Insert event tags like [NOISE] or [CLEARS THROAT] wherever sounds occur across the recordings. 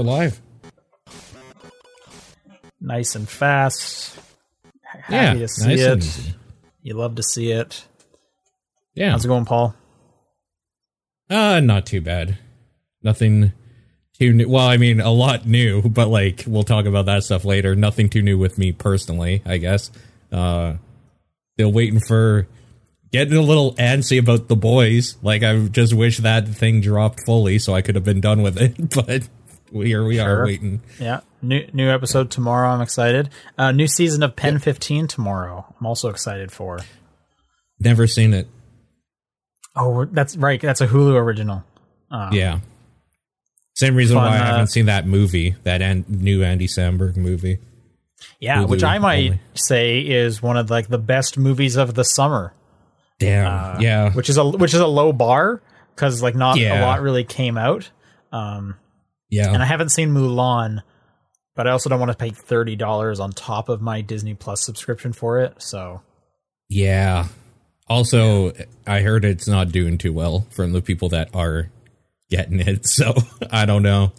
We're live. Nice and fast. Happy yeah, to see nice it. You love to see it. Yeah, How's it going, Paul? uh, not too bad. Nothing too new. Well, I mean, a lot new, but like we'll talk about that stuff later. Nothing too new with me personally, I guess. Uh, still waiting for getting a little antsy about the boys. Like I just wish that thing dropped fully so I could have been done with it. [LAUGHS] But here we Sure. are waiting. Yeah, new new episode tomorrow. I'm excited. Uh, new season of Pen 15 tomorrow. I'm also excited for. Never seen it. Oh, that's right. That's a Hulu original. Um, Yeah. Same reason Fun, why I uh, haven't seen that movie, that an- new Andy Samberg movie. yeah, Hulu which I might only. say is one of like the best movies of the summer. Damn. Uh, yeah. which is a which is a low bar because like not a lot really came out. Um, Yeah. and I haven't seen Mulan, but I also don't want to pay thirty dollars on top of my Disney Plus subscription for it. So Yeah. Also, I heard it's not doing too well from the people that are getting it. [LAUGHS] So I don't know.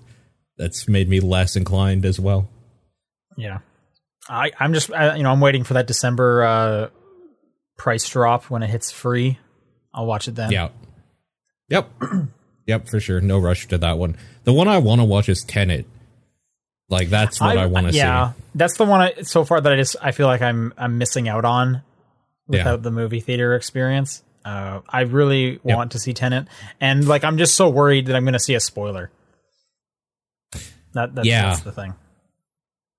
That's made me less inclined as well. yeah, I I'm just I, you know I'm waiting for that December uh, price drop when it hits free. I'll watch it then. Yeah. Yep. [CLEARS THROAT] yep, for sure. No rush to that one. The one I want to watch is Tenet. Like that's what I, want to yeah, see. Yeah, that's the one I, so far that I just I feel like I'm I'm missing out on Yeah. without the movie theater experience. Uh, I really want to see Tenet, and like I'm just so worried that I'm going to see a spoiler. That that's, Yeah. that's the thing.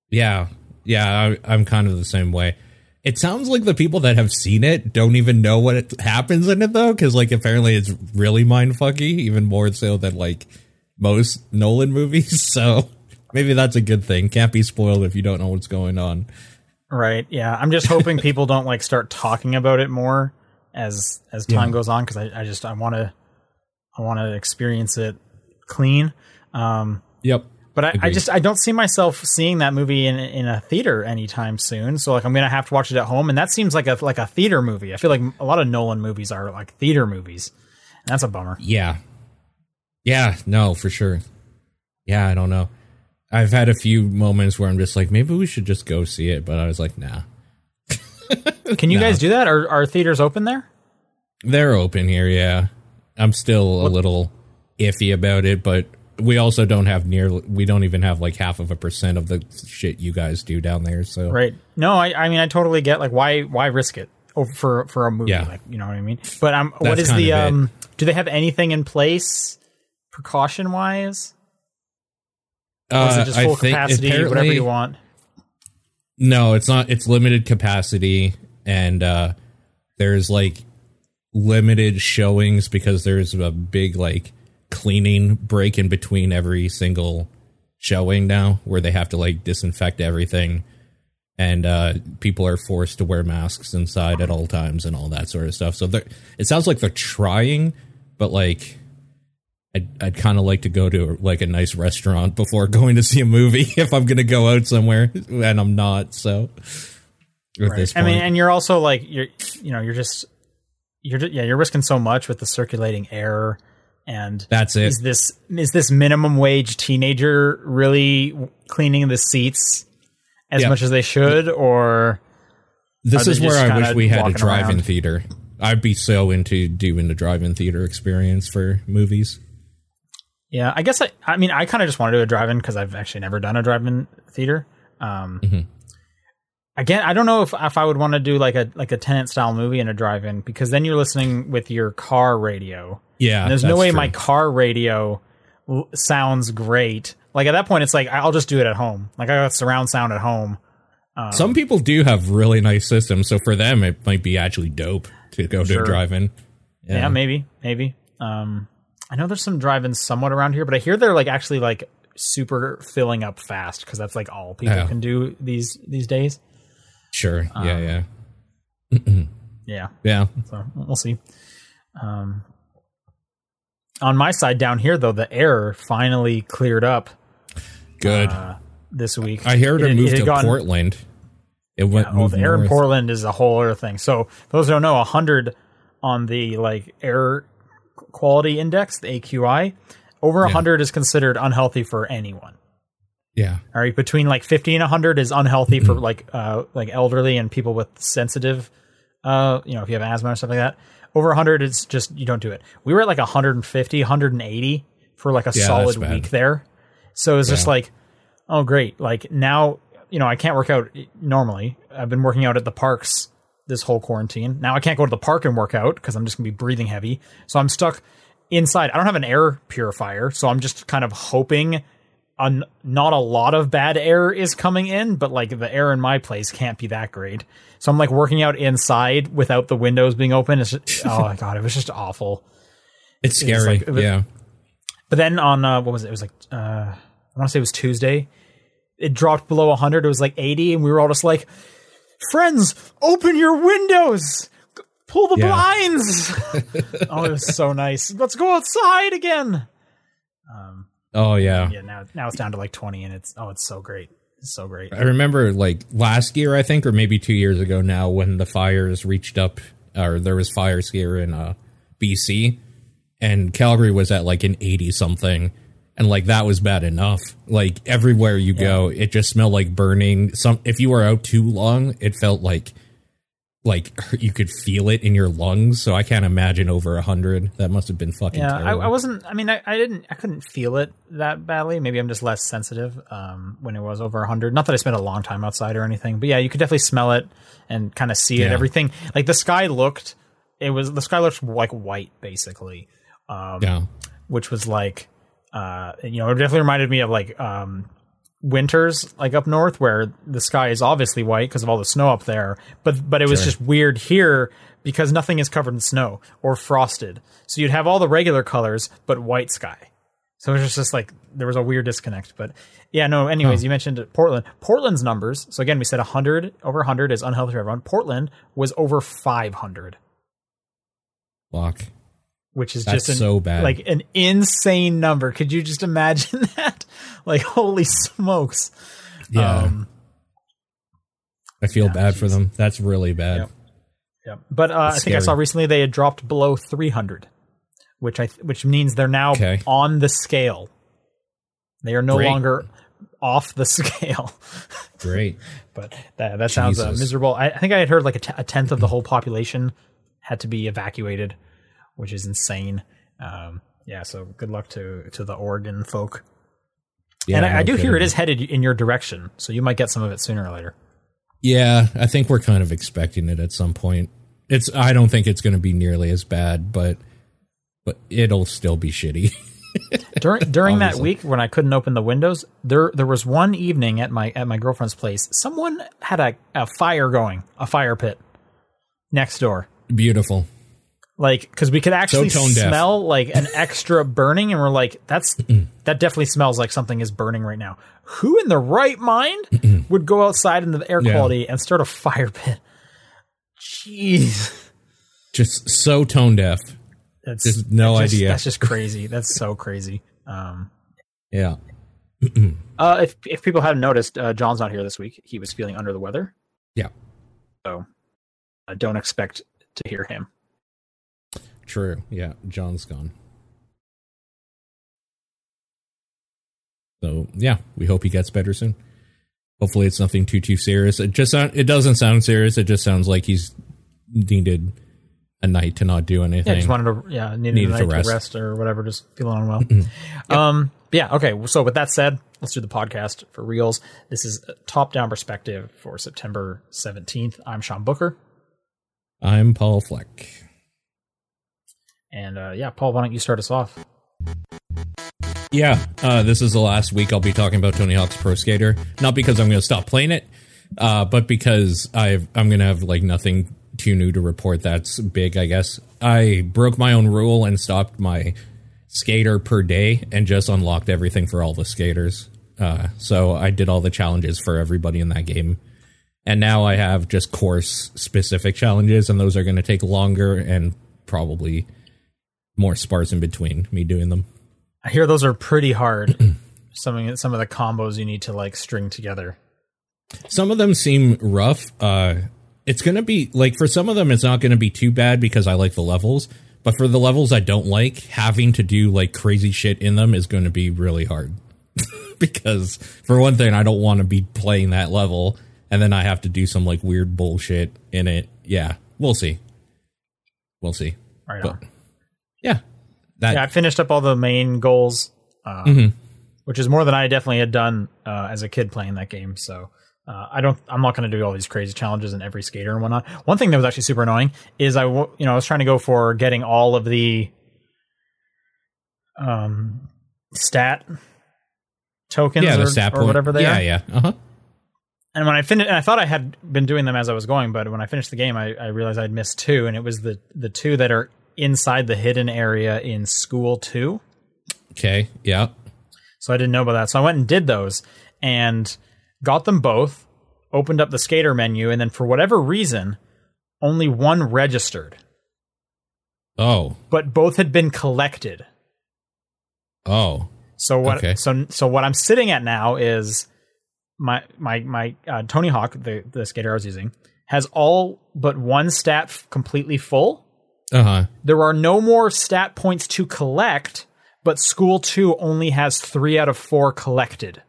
Yeah. Yeah, I, I'm kind of the same way. It sounds like the people that have seen it don't even know what it happens in it though, because like apparently it's really mindfucky, even more so than like most Nolan movies. [LAUGHS] So maybe that's a good thing. Can't be spoiled if you don't know what's going on. Right? Yeah, I'm just hoping [LAUGHS] people don't like start talking about it more as as time Yeah. goes on because I, I just I want to I want to experience it clean. Um, Yep. But I, I just I don't see myself seeing that movie in in a theater anytime soon. So like I'm gonna have to watch it at home, and that seems like a like a theater movie. I feel like a lot of Nolan movies are like theater movies. And that's a bummer. Yeah. Yeah, no, for sure. Yeah, I don't know. I've had a few moments where I'm just like, maybe we should just go see it, but I was like, nah. [LAUGHS] Can you No. guys do that? Are are theaters open there? They're open here, yeah. I'm still a little iffy about it, but we also don't have near we don't even have like half of a percent of the shit you guys do down there, so Right. No, I I mean I totally get like why why risk it over for for a movie Yeah. like you know what I mean. But um, what That's is kind the it. um? Do they have anything in place precaution wise? Or is Uh, it just I full capacity, whatever you want? No, it's not. It's limited capacity, and uh there's like limited showings because there's a big like cleaning break in between every single showing now, where they have to like disinfect everything, and uh people are forced to wear masks inside at all times and all that sort of stuff. So it sounds like they're trying, but like. I'd, I'd kind of like to go to like a nice restaurant before going to see a movie [LAUGHS] if I'm going to go out somewhere, and I'm not. So at Right. this I mean, and you're also like you're you know you're just you're yeah you're risking so much with the circulating air and that's it. is this is this minimum wage teenager really cleaning the seats as Yeah. much as they should or This is where I wish we had a drive-in around? theater. I'd be so into doing the drive-in theater experience for movies. yeah I guess I I mean I kind of just want to do a drive-in because I've actually never done a drive-in theater um Mhm. Again I don't know if if I would want to do like a like a Tenet style movie in a drive-in because then you're listening with your car radio Yeah, And there's no way true. my car radio l- sounds great. Like at that point, it's like I'll just do it at home. Like I got surround sound at home. Um, Some people do have really nice systems, so for them it might be actually dope to go to Sure. a drive-in. yeah. maybe, maybe. Um, I know there's some drive-ins somewhat around here, but I hear they're like actually like super filling up fast because that's like all people Yeah. can do these these days. Sure. Um, yeah, yeah, [CLEARS THROAT] Yeah, yeah. so we'll see. Um, on my side down here, though, the air finally cleared up Good. uh, this week. I heard it, had- moved had to gotten- Portland. It went Oh, moved the air in. Portland is a whole other thing. So those who don't know, hundred on the like air quality index, the AQI, Over 100 is considered unhealthy for anyone. Yeah. All right, between like 50 and 100 is unhealthy for like uh like elderly and people with sensitive uh you know, if you have asthma or stuff like that. Over 100 it's just you don't do it. We were at like 150, 180 for like a Yeah, solid week there. So it's just like oh great. Like now, you know, I can't work out normally. I've been working out at the parks this whole quarantine. Now I can't go to the park and work out because I'm just going to be breathing heavy. So I'm stuck inside. I don't have an air purifier, so I'm just kind of hoping un- not a lot of bad air is coming in, but like the air in my place can't be that great. So I'm like working out inside without the windows being open. It's just, [LAUGHS] oh my god, it was just awful. It's It was scary. like- yeah. But then on uh, what was it? It was like uh, I want to say it was Tuesday. It dropped below 100. It was like 80, and we were all just like, "Friends, open your windows, pull the Yeah. blinds." [LAUGHS] oh, it was so nice. Let's go outside again. Um, Oh yeah. yeah, now now it's down to like 20, and it's oh, it's so great. It's so great. I remember like last year, I think, or maybe two years ago now, when the fires reached up, or there was fires here in uh, BC, and Calgary was at like an eighty something, and like that was bad enough. Like everywhere you go, it just smelled like burning. Some if you were out too long, it felt like like you could feel it in your lungs. So I can't imagine over a hundred. That must have been fucking Yeah, I, terrible. I wasn't. I mean, I, I didn't. I couldn't feel it that badly. Maybe I'm just less sensitive um, when it was over a 100. Not that I spent a long time outside or anything, but yeah, you could definitely smell it and kind of see it. Yeah. Everything like the sky looked. It was the sky looked like white, basically, um, yeah. which was like, uh, you know, it definitely reminded me of like um, winters, like up north, where the sky is obviously white because of all the snow up there. But but it was Sure. just weird here because nothing is covered in snow or frosted. So you'd have all the regular colors, but white sky. So it was just like there was a weird disconnect. But yeah, no. Anyways, you mentioned Portland. Portland's numbers. So again, we said 100 over 100 is unhealthy for everyone. Portland was over 500, Fuck. which is That's just an, so bad. like an insane number. Could you just imagine [LAUGHS] that? Like [LAUGHS] holy smokes. Yeah. Um, I feel bad for them. That's really bad. Yep. Yeah, but uh, I think I saw recently they had dropped below 300, which I which means they're now Okay. on the scale. They are no Great. longer off the [LAUGHS] scale. Great. but that that sounds uh, miserable. I, I think I had heard like a, t- a tenth of the whole population had to be evacuated, which is insane. Um, yeah, so good luck to to the Oregon folk. Yeah, and I, I do hear it is headed in your direction, so you might get some of it sooner or later. Yeah, I think we're kind of expecting it at some point. It's I don't think it's going to be nearly as bad, but but it'll still be shitty. [LAUGHS] during during that week when I couldn't open the windows, there there was one evening at my at my girlfriend's place. Someone had a, a fire going, a fire pit next door. Beautiful. Like because we could actually deaf. smell like an extra burning, and we're like, that's that definitely smells like something is burning right now. Who in the right mind would go outside in the air Yeah. quality and start a fire pit? Jeez, Just so tone deaf. that's Just no that's just- idea. That's just crazy. That's so crazy. Um, Yeah. [CLEARS THROAT] Uh, if if people haven't noticed, uh, John's not here this week. He was feeling under the weather, Yeah. so uh, don't expect to hear him. True. Yeah. John's gone. So yeah, we hope he gets better soon. Hopefully, it's nothing too too serious. It just sound, it doesn't sound serious. It just sounds like he's needed a night to not do anything. Yeah, just wanted to yeah needed, Needed a to night to rest. rest. or whatever, just feeling unwell. Um, yeah, okay. So with that said, let's do the podcast for reals. This is top down perspective for September seventeenth. I'm Sean Booker, I'm Paul Fleck. And uh, yeah, Paul, why don't you start us off? Yeah, uh, this is the last week I'll be talking about Tony Hawk's Pro Skater. Not because I'm going to stop playing it, uh, but because I've, I'm going to have like nothing too new to report that's big. I guess I broke my own rule and stopped my skater per day and just unlocked everything for all the skaters. Uh, so I did all the challenges for everybody in that game. And now I have just course specific challenges, and those are going to take longer and probably more sparse in between me doing them. I hear those are pretty hard. [CLEARS THROAT] some of some of the combos you need to like string together. some of them seem rough uh it's gonna be like for some of them it's not gonna be too bad because i like the levels But for the levels I don't like, having to do like crazy shit in them is going to be really hard. [LAUGHS] because for one thing, I don't want to be playing that level and then I have to do some like weird bullshit in it. Yeah, we'll see. We'll see. Right But on. Yeah, that Yeah, I finished up all the main goals, um, Mhm. which is more than I definitely had done uh, as a kid playing that game. So uh, I don't. I'm not going to do all these crazy challenges in every skater and whatnot. One thing that was actually super annoying is I, you know, I was trying to go for getting all of the um stat tokens yeah, or, stat or whatever they yeah, are. yeah, yeah. uh huh. And when I finished, and I thought I had been doing them as I was going, but when I finished the game, I, I realized I'd missed two, and it was the the two that are inside the hidden area in School Two. Okay, yeah, So I didn't know about that. So I went and did those and got them both, opened up the skater menu, and then for whatever reason, only one registered, oh, but both had been collected. oh, So what? Okay. So so what I'm sitting at now is my my my uh, Tony Hawk, the the skater I was using, has all but one stat f- completely full. Uh huh. There are no more stat points to collect, but School Two only has three out of four collected.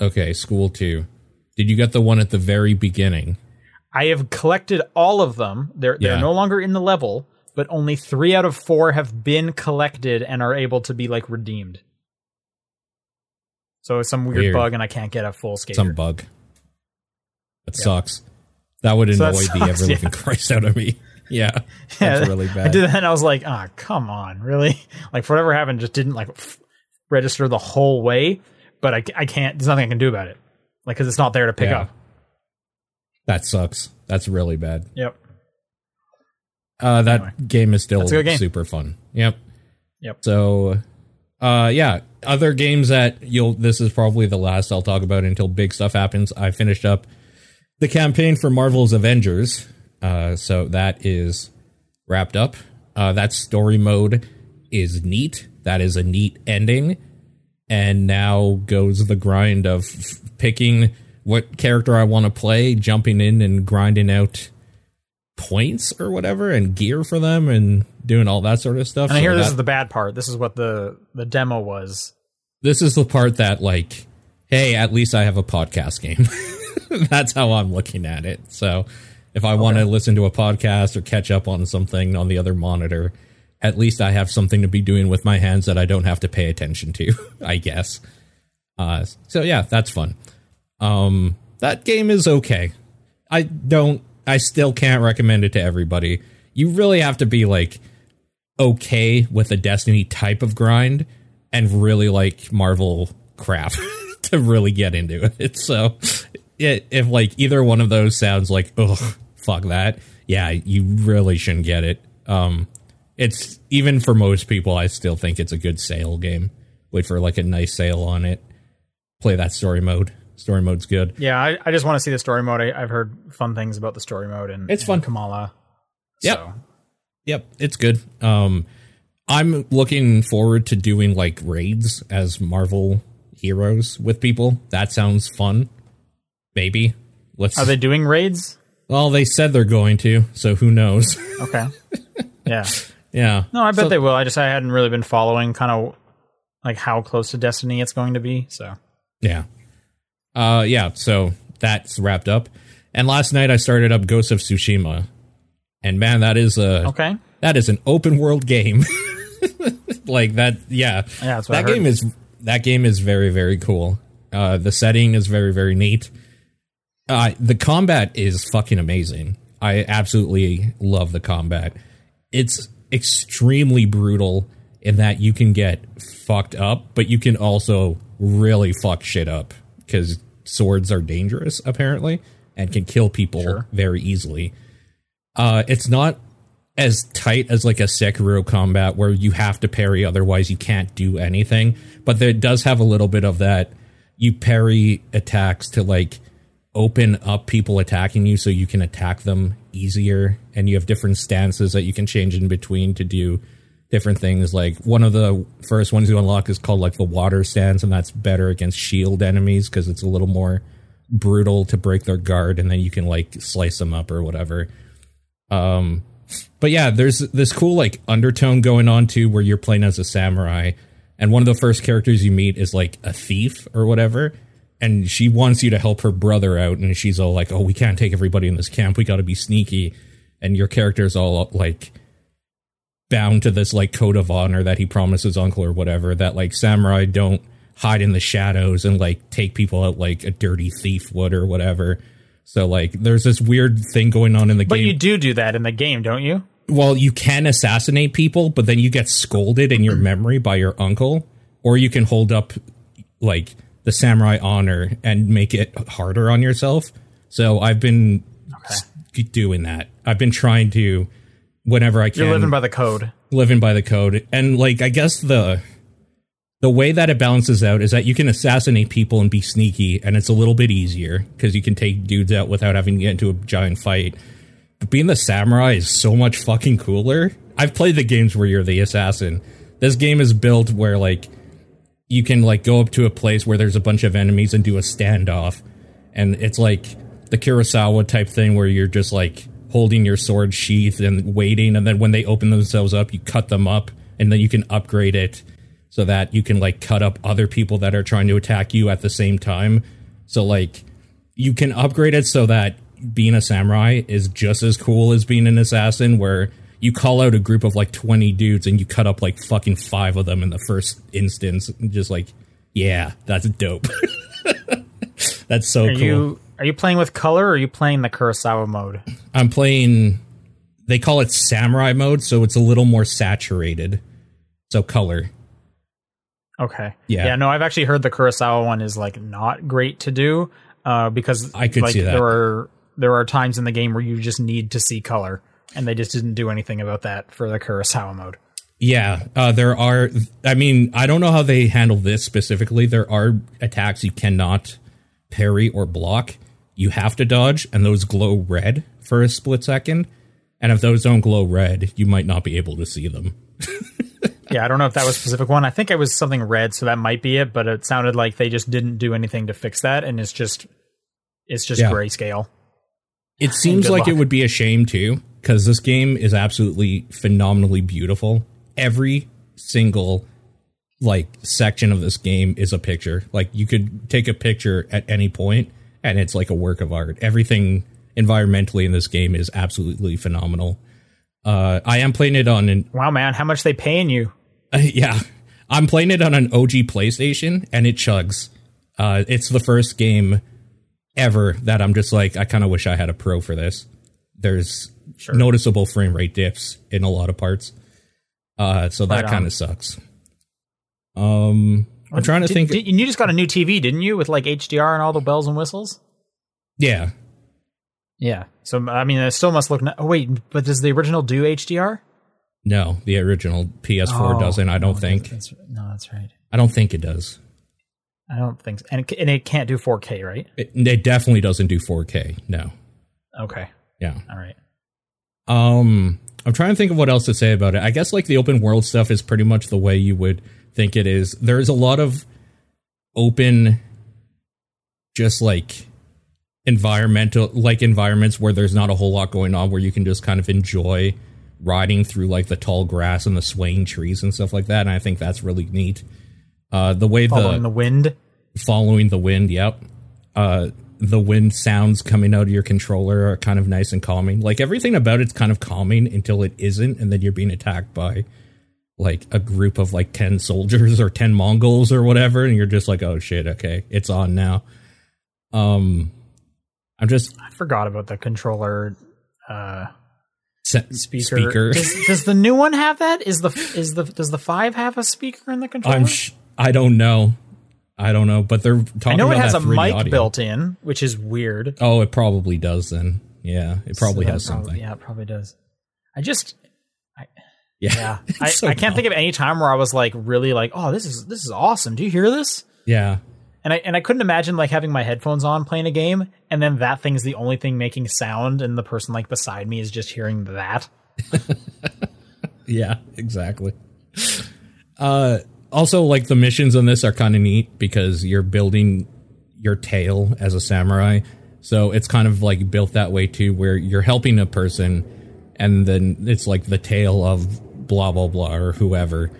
Okay, school two. Did you get the one at the very beginning? I have collected all of them. They're they're Yeah. no longer in the level, but only three out of four have been collected and are able to be like redeemed. So it's some weird, Weird. bug, and I can't get a full skater. Some bug. That sucks. That would So annoy that the sucks, ever living [LAUGHS] Christ out of me. [LAUGHS] Yeah, that's Yeah, really I bad. did that, and I was like, "Ah, come on, really?" [LAUGHS] Like, for whatever happened, just didn't like f- register the whole way. But I, I can't. There's nothing I can do about it, like because it's not there to pick Yeah. up. That sucks. That's really bad. Yep. Uh, that Anyway. game is still That's game. super fun. Yep. Yep. So, uh, yeah, other games that you'll. This is probably the last I'll talk about until big stuff happens. I finished up the campaign for Marvel's Avengers. Uh, so that is wrapped up. Uh, that story mode is neat. That is a neat ending. And now goes the grind of picking what character I want to play, jumping in and grinding out points or whatever and gear for them and doing all that sort of stuff. And I So hear this that- is the bad part. This is what the the demo was. this is the part that like hey at least i have a podcast game [LAUGHS] that's how i'm looking at it so if i want to listen to a podcast or catch up on something on the other monitor at least i have something to be doing with my hands that i don't have to pay attention to [LAUGHS] i guess. Uh so yeah that's fun. Um that game is okay. I don't i still can't recommend it to everybody. You really have to be like okay with a Destiny type of grind and really like Marvel crap [LAUGHS] to really get into it. So it, if like either one of those sounds like ugh fuck that, yeah, you really shouldn't get it. Um, it's even for most people, I still think it's a good sale game. Wait for like a nice sale on it. Play that story mode. Story mode's good. Yeah, I, I just want to see the story mode. I, I've heard fun things about the story mode and It's and fun. Kamala. Yep. So, Yep, it's good. Um, I'm looking forward to doing like raids as Marvel heroes with people. That sounds fun. Maybe. Let's. are they doing raids? well, they said they're going to, so who knows? [LAUGHS] Okay. yeah. yeah. No, I bet So- they will. I just I hadn't really been following kind of like how close to Destiny it's going to be. So Yeah. Uh, yeah. So that's wrapped up. And last night I started up Ghost of Tsushima, and man, that is a okay. that is an open world game. [LAUGHS] like that, yeah. Yeah, that's what I that game is that game is very very cool. Uh, the setting is very very neat. Uh, the combat is fucking amazing. I absolutely love the combat. It's extremely brutal in that you can get fucked up, but you can also really fuck shit up because swords are dangerous apparently and can kill people Sure. very easily. Uh, it's not as tight as like a Sekiro combat where you have to parry, otherwise you can't do anything. But there does have a little bit of that. You parry attacks to like open up people attacking you so you can attack them easier. And you have different stances that you can change in between to do different things. Like one of the first ones you unlock is called like the water stance, and that's better against shield enemies because it's a little more brutal to break their guard, and then you can like slice them up or whatever. Um, but yeah, there's this cool like undertone going on too, where you're playing as a samurai, and one of the first characters you meet is like a thief or whatever, and she wants you to help her brother out, and she's all like, "Oh, we can't take everybody in this camp. We got to be sneaky," and your character's all like bound to this like code of honor that he promises uncle or whatever that like samurai don't hide in the shadows and like take people out like a dirty thief would or whatever. So like there's this weird thing going on in the game. But game. you do do that in the game, don't you? well, you can assassinate people, but then you get scolded in your memory by your uncle, or you can hold up like the samurai honor and make it harder on yourself. So I've been s- doing that. I've been trying to whenever I can You're living by the code. living by the code and like i guess the the way that it balances out is that you can assassinate people and be sneaky and it's a little bit easier because you can take dudes out without having to get into a giant fight but being the samurai is so much fucking cooler i've played the games where you're the assassin this game is built where like you can like go up to a place where there's a bunch of enemies and do a standoff. And it's like the kurosawa type thing where you're just like holding your sword sheath and waiting and then when they open themselves up you cut them up and then you can upgrade it so that you can like cut up other people that are trying to attack you at the same time. So like you can upgrade it so that being a samurai is just as cool as being an assassin where you call out a group of like 20 dudes and you cut up like fucking five of them in the first instance and just like yeah that's dope [LAUGHS] that's so Are cool you are you playing with color or are you playing the Kurosawa mode? i'm playing they call it samurai mode so it's a little more saturated so color Okay. Yeah. Yeah. No, I've actually heard the Kurosawa one is like not great to do uh, because I could like, see that. there are there are times in the game where you just need to see color, and they just didn't do anything about that for the Kurosawa mode. Yeah, uh, there are. I mean, I don't know how they handle this specifically. There are attacks you cannot parry or block. You have to dodge, and those glow red for a split second. And if those don't glow red, you might not be able to see them. [LAUGHS] Yeah, I don't know if that was a specific one. I think it was something red, so that might be it. But it sounded like they just didn't do anything to fix that, and it's just it's just Yeah. grayscale. It seems like it would be a shame too, because this game is absolutely phenomenally beautiful. Every single like section of this game is a picture. Like you could take a picture at any point, and it's like a work of art. Everything environmentally in this game is absolutely phenomenal. Uh, I am playing it on an Wow, man, how much they paying you? [LAUGHS] yeah, I'm playing it on an OG PlayStation, and it chugs. Uh, it's the first game ever that I'm just like, I kind of wish I had a pro for this. There's noticeable frame rate dips in a lot of parts, uh, so that Right on. kind of sucks. Um, I'm trying to Did- think. did- you just got a new TV, didn't you, with like HDR and all the bells and whistles? yeah, Yeah. So I mean, it still must look. Oh wait, but does the original do HDR? no, the original PS4 Oh, doesn't. I don't no, think. That's, no, that's right. I don't think it does. I don't think, so. and it, and it can't do 4K, right? It, it definitely doesn't do 4K. No. Okay. Yeah. All right. Um, I'm trying to think of what else to say about it. I guess like the open world stuff is pretty much the way you would think it is. There's a lot of open, just like environmental, like environments where there's not a whole lot going on, where you can just kind of enjoy riding through like the tall grass and the swaying trees and stuff like that. And I think that's really neat. Uh, the way Following the the wind. following the wind. Yep. Uh, the wind sounds coming out of your controller are kind of nice and calming. Like everything about it's kind of calming until it isn't, and then you're being attacked by like a group of like ten soldiers or ten Mongols or whatever, and you're just like, oh shit, okay, it's on now. Um, I'm just I forgot about the controller uh, speaker. speaker. Does, does the new one have that? Is the is the does the five have a speaker in the controller? I'm sh- I don't know. I don't know, but they're talking I know it has a mic audio. built in, which is weird. Oh, it probably does then. Yeah, it probably So has something. yeah, it probably does. I just Yeah, yeah, [LAUGHS] I, so I can't dumb. think of any time where I was like really like, oh, this is this is awesome. Do you hear this? Yeah, And I and I couldn't imagine like having my headphones on playing a game, and then that thing's the only thing making sound, and the person like beside me is just hearing that. [LAUGHS] Yeah, exactly. Uh, also, like the missions on this are kind of neat because you're building your tale as a samurai, so it's kind of like built that way too, where you're helping a person, and then it's like the tale of blah blah blah or whoever,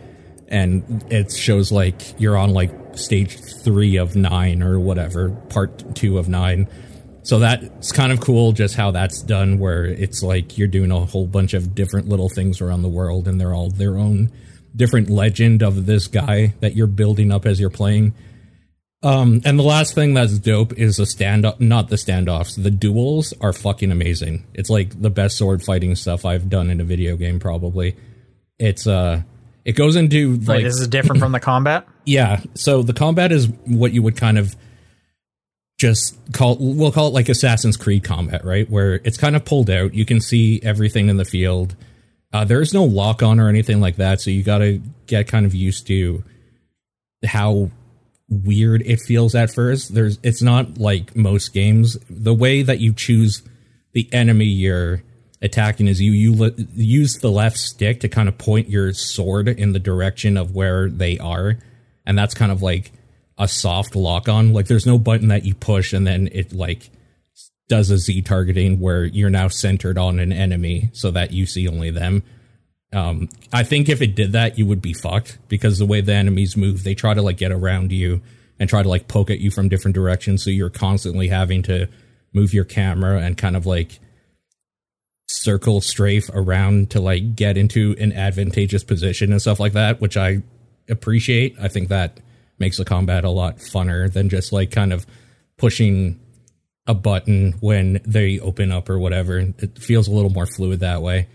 and it shows like you're on like stage three of nine or whatever, part two of nine. So that's kind of cool, just how that's done, where it's like you're doing a whole bunch of different little things around the world, and they're all their own different legend of this guy that you're building up as you're playing. Um, and the last thing that's dope is the standoff, not the standoffs. The duels are fucking amazing. It's like the best sword fighting stuff I've done in a video game, probably. It's, uh, it goes into like, Right, this is different from the combat. [LAUGHS] yeah. So the combat is what you would kind of just call, we'll call it like Assassin's Creed combat, right? Where it's kind of pulled out. You can see everything in the field. Uh, there's no lock on or anything like that. So you got to get kind of used to how weird it feels at first. There's it's not like most games. The way that you choose the enemy you're attacking is you you le- use the left stick to kind of point your sword in the direction of where they are, and that's kind of like a soft lock on. Like there's no button that you push and then it like does a Z targeting where you're now centered on an enemy so that you see only them. Um, I think if it did that, you would be fucked because the way the enemies move, they try to like get around you and try to like poke at you from different directions. So you're constantly having to move your camera and kind of like circle strafe around to like get into an advantageous position and stuff like that, which I appreciate. I think that makes the combat a lot funner than just like kind of pushing a button when they open up or whatever. It feels a little more fluid that way.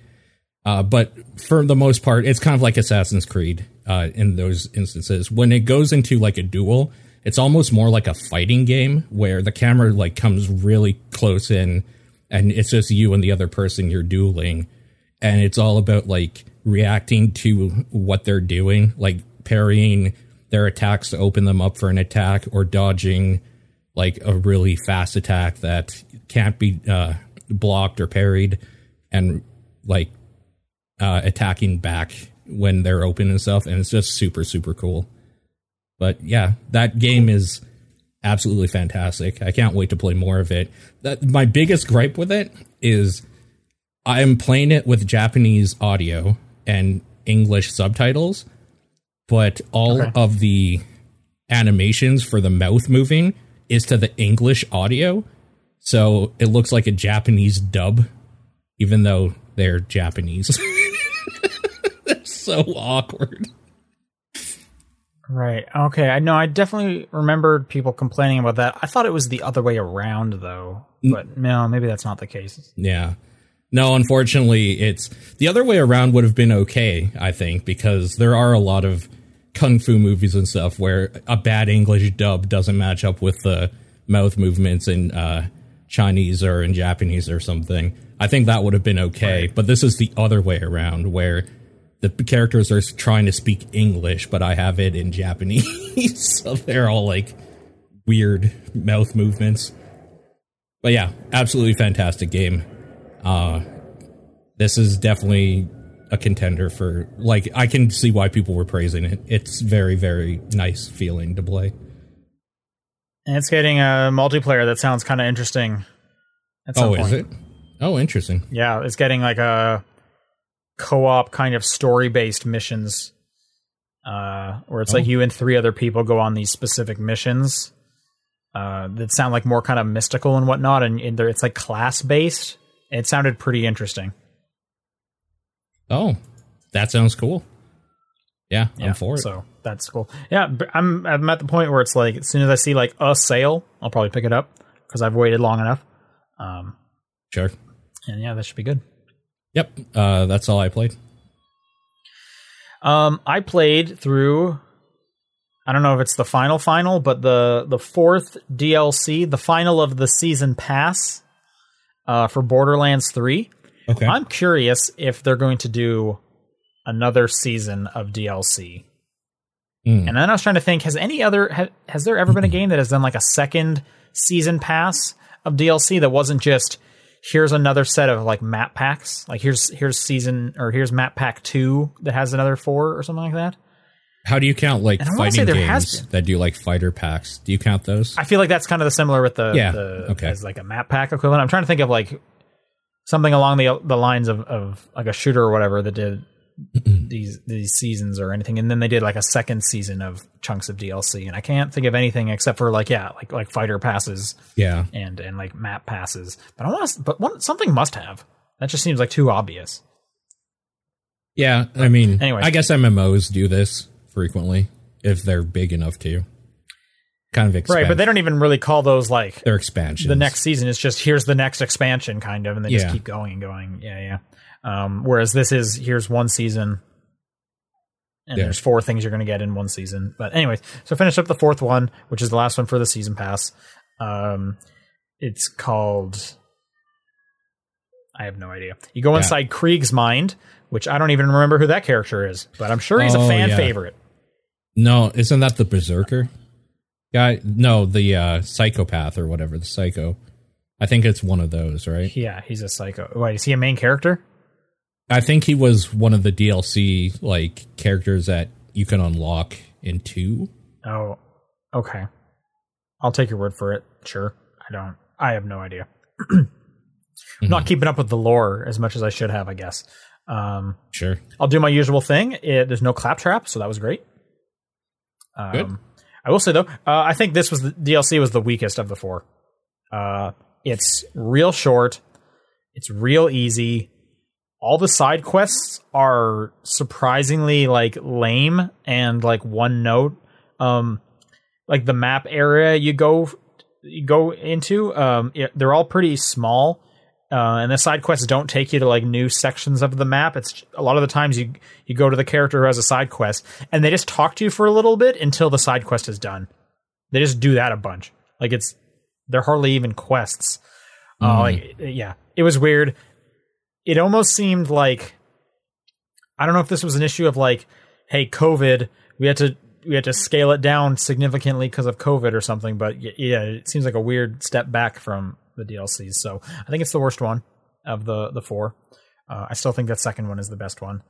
Uh, but for the most part, it's kind of like Assassin's Creed uh, in those instances. When it goes into like a duel, it's almost more like a fighting game where the camera like comes really close in, and it's just you and the other person you're dueling, and it's all about like reacting to what they're doing, like parrying their attacks to open them up for an attack, or dodging like a really fast attack that can't be uh, blocked or parried, and like uh, attacking back when they're open and stuff, and it's just super super cool. But yeah, that game is absolutely fantastic. I can't wait to play more of it. That my biggest gripe with it is I'm playing it with Japanese audio and English subtitles, but all Okay. of the animations for the mouth moving is to the English audio. So it looks like a Japanese dub, even though they're Japanese. [LAUGHS] it's so awkward. Right. Okay. I know. I definitely remembered people complaining about that. I thought it was the other way around, though. But no, maybe that's not the case. Yeah. No, unfortunately, it's the other way around would have been okay, I think, because there are a lot of kung fu movies and stuff where a bad English dub doesn't match up with the mouth movements in uh, Chinese or in Japanese or something. I think that would have been okay, but this is the other way around where the characters are trying to speak English, but I have it in Japanese, [LAUGHS] so they're all like weird mouth movements. But yeah, absolutely fantastic game. Uh, this is definitely a contender for like I can see why people were praising it. It's very very nice feeling to play. And it's getting a multiplayer that sounds kind of interesting. Oh, point. is it? Oh, interesting. Yeah, it's getting like a co-op kind of story-based missions, uh, where it's like Oh. you and three other people go on these specific missions uh, that sound like more kind of mystical and whatnot, and, and it's like class-based. It sounded pretty interesting. Oh, that sounds cool. Yeah, Yeah, I'm for it. So that's cool. Yeah, I'm I'm at the point where it's like as soon as I see like a sale, I'll probably pick it up because I've waited long enough. Um, Sure. and yeah, that should be good. Yep. Uh, that's all I played. Um, I played through. I don't know if it's the final final, but the the fourth DLC, the final of the season pass, uh, for Borderlands Three. Okay. I'm curious if they're going to do another season of DLC. Hmm. And then I was trying to think: has any other ha, has there ever been a game that has done like a second season pass of DLC that wasn't just here's another set of like map packs, like here's here's season or here's map pack two that has another four or something like that. How do you count like And I wanna say fighting games that do like fighter packs? Do you count those? I feel like that's kind of the similar with the Yeah, the okay. as like a map pack equivalent. I'm trying to think of like something along the the lines of, of like a shooter or whatever that did [CLEARS THROAT] these these seasons or anything, and then they did like a second season of chunks of DLC, and I can't think of anything except for like yeah, like like fighter passes Yeah. and and like map passes. But I want to, but one, something must have. That just seems like too obvious. Yeah. I mean, Anyway. I guess MMOs do this frequently if they're big enough to kind of expand. Right, but they don't even really call those like their expansion. the next season. It's just here's the next expansion, kind of, and they Yeah. just keep going and going. Yeah, yeah. Um, whereas this is here's one season, and Yeah. there's four things you're going to get in one season. But anyways, so finish up the fourth one, which is the last one for the season pass. Um, it's called. I have no idea. You go inside Krieg's mind, which I don't even remember who that character is, but I'm sure he's a Oh, fan yeah. favorite. No, isn't that the berserker guy? No, the uh, psychopath or whatever. The psycho. I think it's one of those, right? Yeah, he's a psycho. Wait, is he a main character? I think he was one of the DLC like characters that you can unlock in two. Oh, okay. I'll take your word for it. Sure. I don't. I have no idea. [CLEARS THROAT] I'm not keeping up with the lore as much as I should have, I guess. Um, Sure. I'll do my usual thing. It, there's no claptrap, so that was great. Um, Good. I will say though, uh, I think this was the DLC was the weakest of the four. Uh, it's real short. It's real easy. All the side quests are surprisingly like lame and like one note. Um, like the map area you go you go into, um, it, they're all pretty small. Uh, and the side quests don't take you to like new sections of the map. It's a lot of the times you you go to the character who has a side quest, and they just talk to you for a little bit until the side quest is done. They just do that a bunch. Like it's they're hardly even quests. Uh, like yeah, it was weird. It almost seemed like I don't know if this was an issue of like, hey, COVID, we had to we had to scale it down significantly because of COVID or something. But yeah, it seems like a weird step back from the DLCs. So I think it's the worst one of the the four. Uh, I still think that second one is the best one.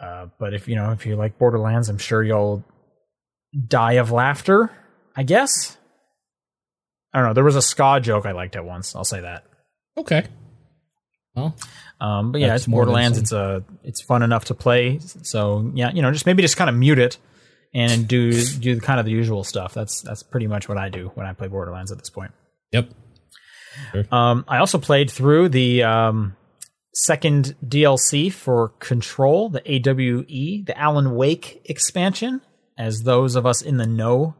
Uh, but if you know if you like Borderlands, I'm sure you'll die of laughter. I guess. I don't know. There was a ska joke I liked at once. I'll say that. Okay. Well, Um, but yeah, it's Borderlands. It's a it's fun enough to play. So yeah, you know, just maybe just kind of mute it and do do the kind of the usual stuff. That's that's pretty much what I do when I play Borderlands at this point. Yep. Um, I also played through the um, second DLC for Control, the AWE, the Alan Wake expansion, as those of us in the know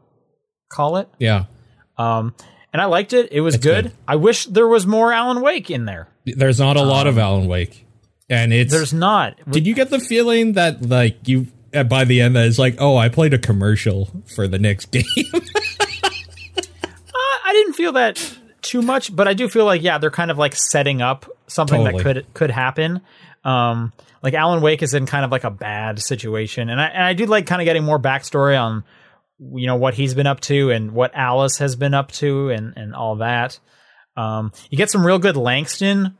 call it. Yeah. Um, and I liked it. It was good. good. I wish there was more Alan Wake in there. There's not a lot of Alan Wake, and it's. There's not. did you get the feeling that like you uh, by the end that it's like, oh, I played a commercial for the next [LAUGHS] game? Feel that too much, but I do feel like yeah, they're kind of like setting up something Totally. that could could happen. Um, like Alan Wake is in kind of like a bad situation, and I and I do like kind of getting more backstory on you know what he's been up to and what Alice has been up to and and all that. Um, you get some real good Langston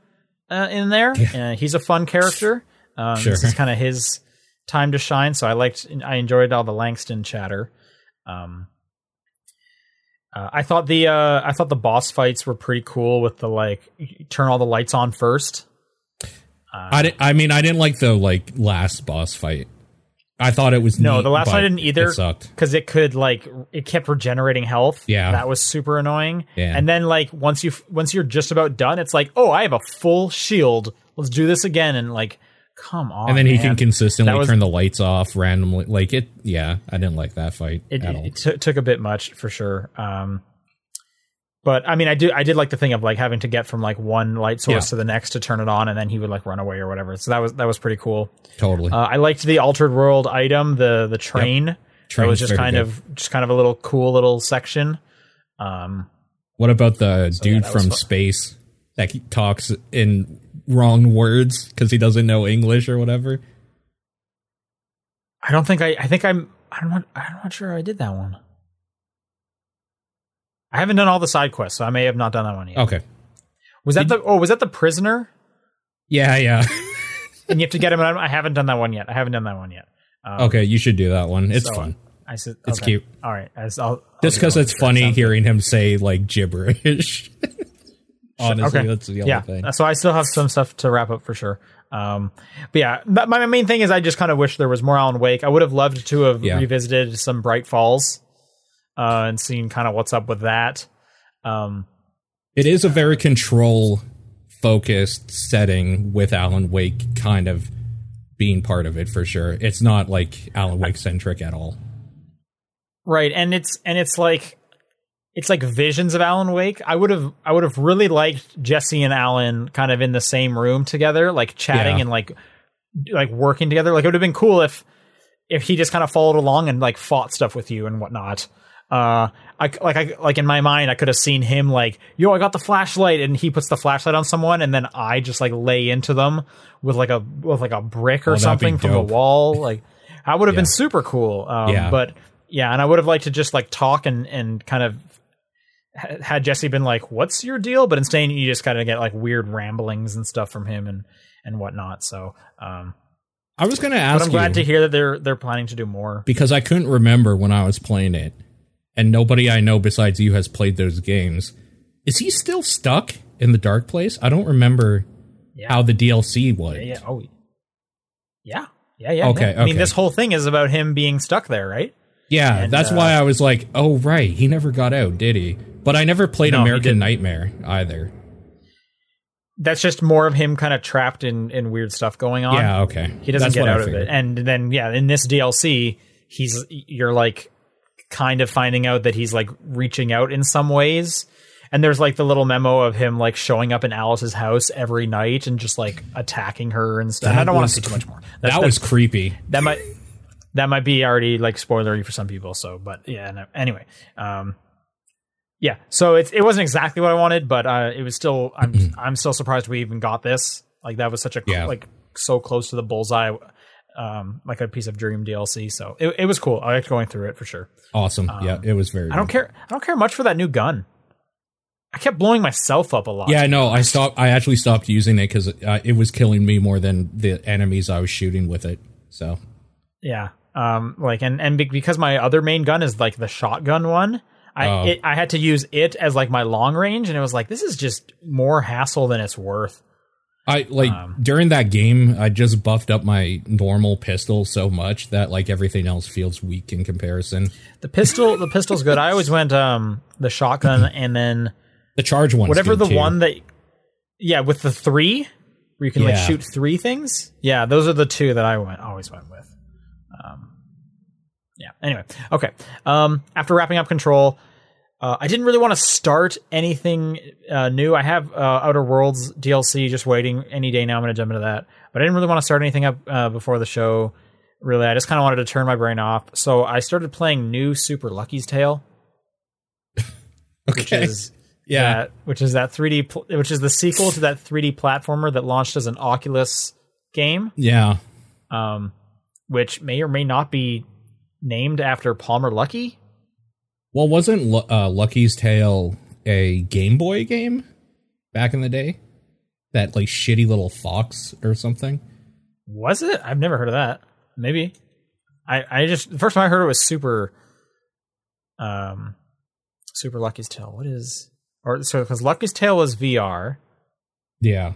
uh, in there. Uh, he's a fun character. Um, Sure. This is kind of his time to shine. So I liked, I enjoyed all the Langston chatter. Um, uh, I thought the uh, I thought the boss fights were pretty cool with the like turn all the lights on first. I didn't. I mean, I didn't like the like last boss fight. I thought it was No, neat, the last one I didn't either It sucked. because it could like it kept regenerating health. Yeah. that was super annoying. Yeah. and then like once you once you're just about done, it's like oh I have a full shield. Let's do this again and like come on. And then he man. can consistently was- turn the lights off randomly. Like it. Yeah, I didn't like that fight it, at all. it t- took a bit much for sure. Um, but I mean, I do I did like the thing of like having to get from like one light source Yeah. to the next to turn it on, and then he would like run away or whatever. So that was that was pretty cool. totally. Uh, I liked the altered world item, the the train. That Train's was just kind good. of just kind of a little cool little section. Um, What about the dude that was from fun. space that talks in wrong words because he doesn't know English or whatever? I don't think I I think I'm I'm not I'm not sure I did that one. I haven't done all the side quests, so I may have not done that one yet. Okay. Was that the oh was that the prisoner? Yeah, yeah. [LAUGHS] [LAUGHS] And you have to get him. I haven't done that one yet. I haven't done that one yet. Um, okay, you should do that one. It's so- fun. I said It's cute. All right, as I'll, I'll Just because it's funny hearing him say like gibberish. [LAUGHS] Honestly, Okay. that's the only yeah. thing. So I still have some stuff to wrap up for sure. Um, but yeah, but my main thing is I just kind of wish there was more Alan Wake. I would have loved to have Yeah. revisited some Bright Falls uh, and seen kind of what's up with that. Um, It is a very control focused setting with Alan Wake kind of being part of it for sure. It's not like Alan Wake centric at all. right, and it's and it's like it's like visions of Alan Wake. I would have I would have really liked Jesse and Alan kind of in the same room together, like chatting Yeah. and like like working together. Like it would have been cool if if he just kind of followed along and like fought stuff with you and whatnot. Uh, I like I like in my mind I could have seen him like, yo, I got the flashlight, and he puts the flashlight on someone, and then I just like lay into them with like a with like a brick or Oh, something from the wall. Like that would have been super cool. Um, Yeah. but yeah, and I would have liked to just like talk and and kind of had Jesse been like, "What's your deal?" But instead, you just kind of get like weird ramblings and stuff from him and and whatnot. So, um, I was going to but ask I'm glad to hear that they're they're planning to do more. because I couldn't remember when I was playing it, and nobody I know besides you has played those games. Is he still stuck in the dark place? I don't remember Yeah. how the DLC was. Yeah, yeah. Oh, yeah. Yeah, yeah. Okay, yeah. I mean, this whole thing is about him being stuck there, right? Yeah, And, that's uh, why I was like, "Oh, right, he never got out, did he?" But I never played No, American. Nightmare either. That's just more of him kind of trapped in in weird stuff going on. Yeah, okay. he doesn't That's get out of it. And then yeah, in this DLC, he's you're like kind of finding out that he's like reaching out in some ways. And there's like the little memo of him like showing up in Alice's house every night and just like attacking her and stuff. That I don't want to see too much more. That was creepy. that might that might be already like spoilery for some people so but yeah no, anyway um yeah so it's it wasn't exactly what i wanted but uh it was still i'm [CLEARS THROAT] i'm still surprised we even got this like that was such a Yeah. like so close to the bullseye um like a piece of dream dlc so it, it was cool i liked going through it for sure Awesome. yeah, it was very. Um, i don't care i don't care much for that new gun i kept blowing myself up a lot Yeah, no, I stopped. I actually stopped using it because uh, it was killing me more than the enemies I was shooting with it. So Yeah. Um like and and because my other main gun is like the shotgun one, I Oh. it, I had to use it as like my long range and it was like this is just more hassle than it's worth. I like Um, during that game, I just buffed up my normal pistol so much that like everything else feels weak in comparison. The pistol the pistol's good. I always went um the shotgun [LAUGHS] and then The charge one, whatever the one that yeah, with the 3 where you can like shoot three things. Yeah, those are the two that I went always went with. Um yeah. Anyway, okay. Um after wrapping up control, Uh, I didn't really want to start anything uh, new. I have uh, Outer Worlds DLC just waiting any day now. I'm going to jump into that, but I didn't really want to start anything up uh, before the show. Really, I just kind of wanted to turn my brain off. So I started playing new Super Lucky's Tale, which is [LAUGHS] Yeah. that, which is that 3D, pl- which is the sequel to that 3D platformer that launched as an Oculus game, Yeah. um, which may or may not be named after Palmer Luckey. Well, wasn't uh, Lucky's Tale a Game Boy game back in the day? That like shitty little fox or something. Was it? I've never heard of that. Maybe. I I just the first time I heard it was super um super Lucky's Tale. What is or so cuz Lucky's Tale was VR. Yeah.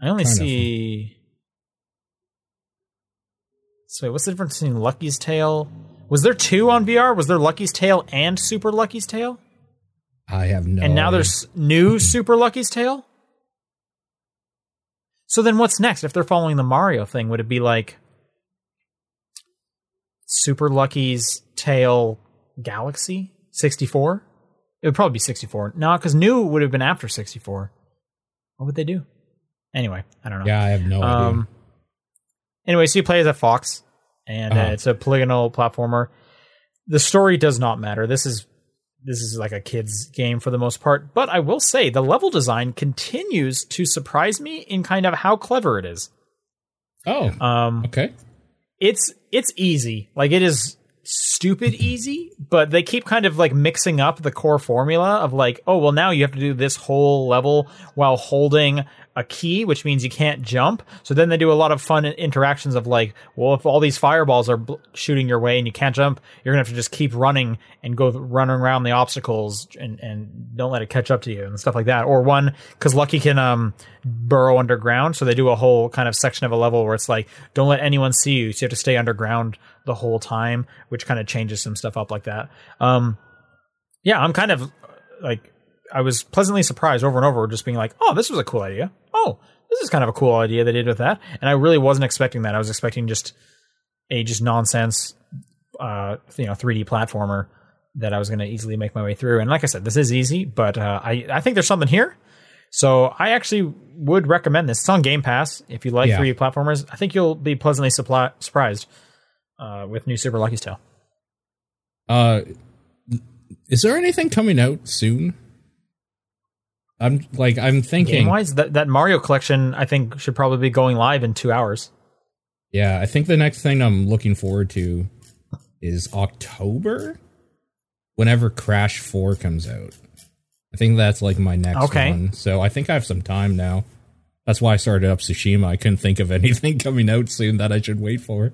I only see So wait, what's the difference between Lucky's Tale? Was there two on VR? Was there Lucky's Tale and Super Lucky's Tale? I have no. and now idea. there's new [LAUGHS] Super Lucky's Tale. So then, what's next? If they're following the Mario thing, would it be like Super Lucky's Tale Galaxy sixty four? It would probably be sixty four. No, because new would have been after sixty four. What would they do? Anyway, I don't know. Yeah, I have no idea. Um, anyway, so you play as a fox, and uh, Uh-huh. it's a polygonal platformer. The story does not matter. This is this is like a kids game for the most part, but I will say the level design continues to surprise me in kind of how clever it is. Oh, Um, okay. it's it's easy, like it is stupid easy, but they keep kind of like mixing up the core formula of like, oh well, now you have to do this whole level while holding a key, which means you can't jump. So then they do a lot of fun interactions of like, well, if all these fireballs are bl- shooting your way and you can't jump, you're gonna have to just keep running and go running around the obstacles and and don't let it catch up to you and stuff like that. Or one because Lucky can um burrow underground, so they do a whole kind of section of a level where it's like, don't let anyone see you, so you have to stay underground the whole time, which kind of changes some stuff up like that. Um, yeah, I'm kind of like I was pleasantly surprised over and over, just being like, "Oh, this was a cool idea. Oh, this is kind of a cool idea they did with that." And I really wasn't expecting that. I was expecting just a just nonsense, uh, you know, 3D platformer that I was going to easily make my way through. And like I said, this is easy, but uh, I I think there's something here. So I actually would recommend this. It's on Game Pass. If you like Yeah. 3D platformers, I think you'll be pleasantly suppli- surprised uh, with new Super Lucky's Tale. Uh, is there anything coming out soon? I'm like I'm thinking. Game wise, that, that Mario collection I think should probably be going live in two hours. Yeah, I think the next thing I'm looking forward to is October, whenever Crash Four comes out. I think that's like my next Okay. one. So I think I have some time now. That's why I started up Tsushima. I couldn't think of [LAUGHS] anything coming out soon that I should wait for.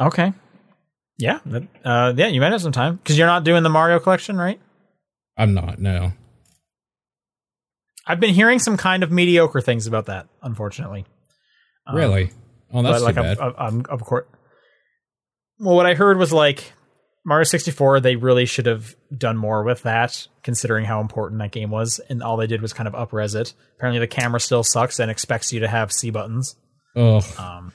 Okay. Yeah. Uh, yeah, you might have some time because you're not doing the Mario collection, right? I'm not. No. I've been hearing some kind of mediocre things about that, unfortunately. Um, Really? Oh, that's but like too bad. I'm, I'm, of course. Well, what I heard was like Mario 64. They really should have done more with that, considering how important that game was, and all they did was kind of upres it. Apparently, the camera still sucks and expects you to have C buttons. oh, Um,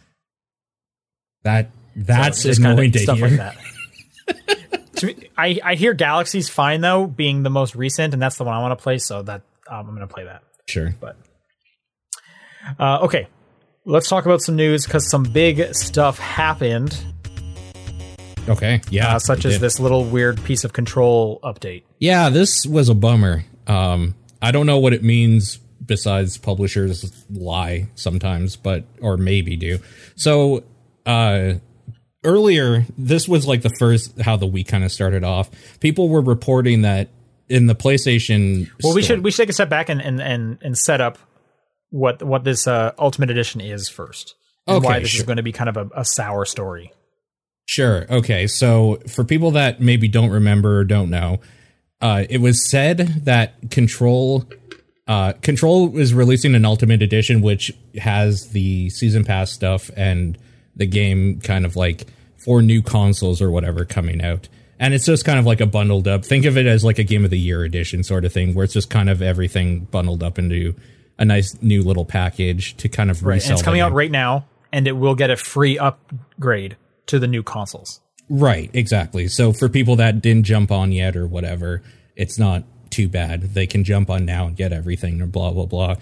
that that's So annoying to stuff hear. like that. [LAUGHS] I I hear Galaxy's fine though, being the most recent, and that's the one I want to play. So that um, I'm going to play that. Sure. But uh, okay, let's talk about some news because some big stuff happened, Okay. Yeah. uh, such as did. this little weird piece of control update. Yeah, this was a bummer. Um, I don't know what it means besides publishers lie sometimes, but or maybe do. So uh earlier this was like the first how the week kind of started off. People were reporting that in the PlayStation Well, we store- should we should take a step back and and and, and set up what what this uh, Ultimate Edition is first, and why Okay, this is going to be kind of a, a sour story. Sure. Okay. So for people that maybe don't remember or don't know, uh, it was said that Control, uh, Control is releasing an Ultimate Edition, which has the season pass stuff and the game kind of like for new consoles or whatever coming out. And it's just kind of like a bundled up. Think of it as like a game of the year edition sort of thing, where it's just kind of everything bundled up into a nice new little package to kind of Right, and it's coming out right now, and it will get a free upgrade to the new consoles. Right, exactly. So for people that didn't jump on yet or whatever, it's not too bad. They can jump on now and get everything or blah blah blah.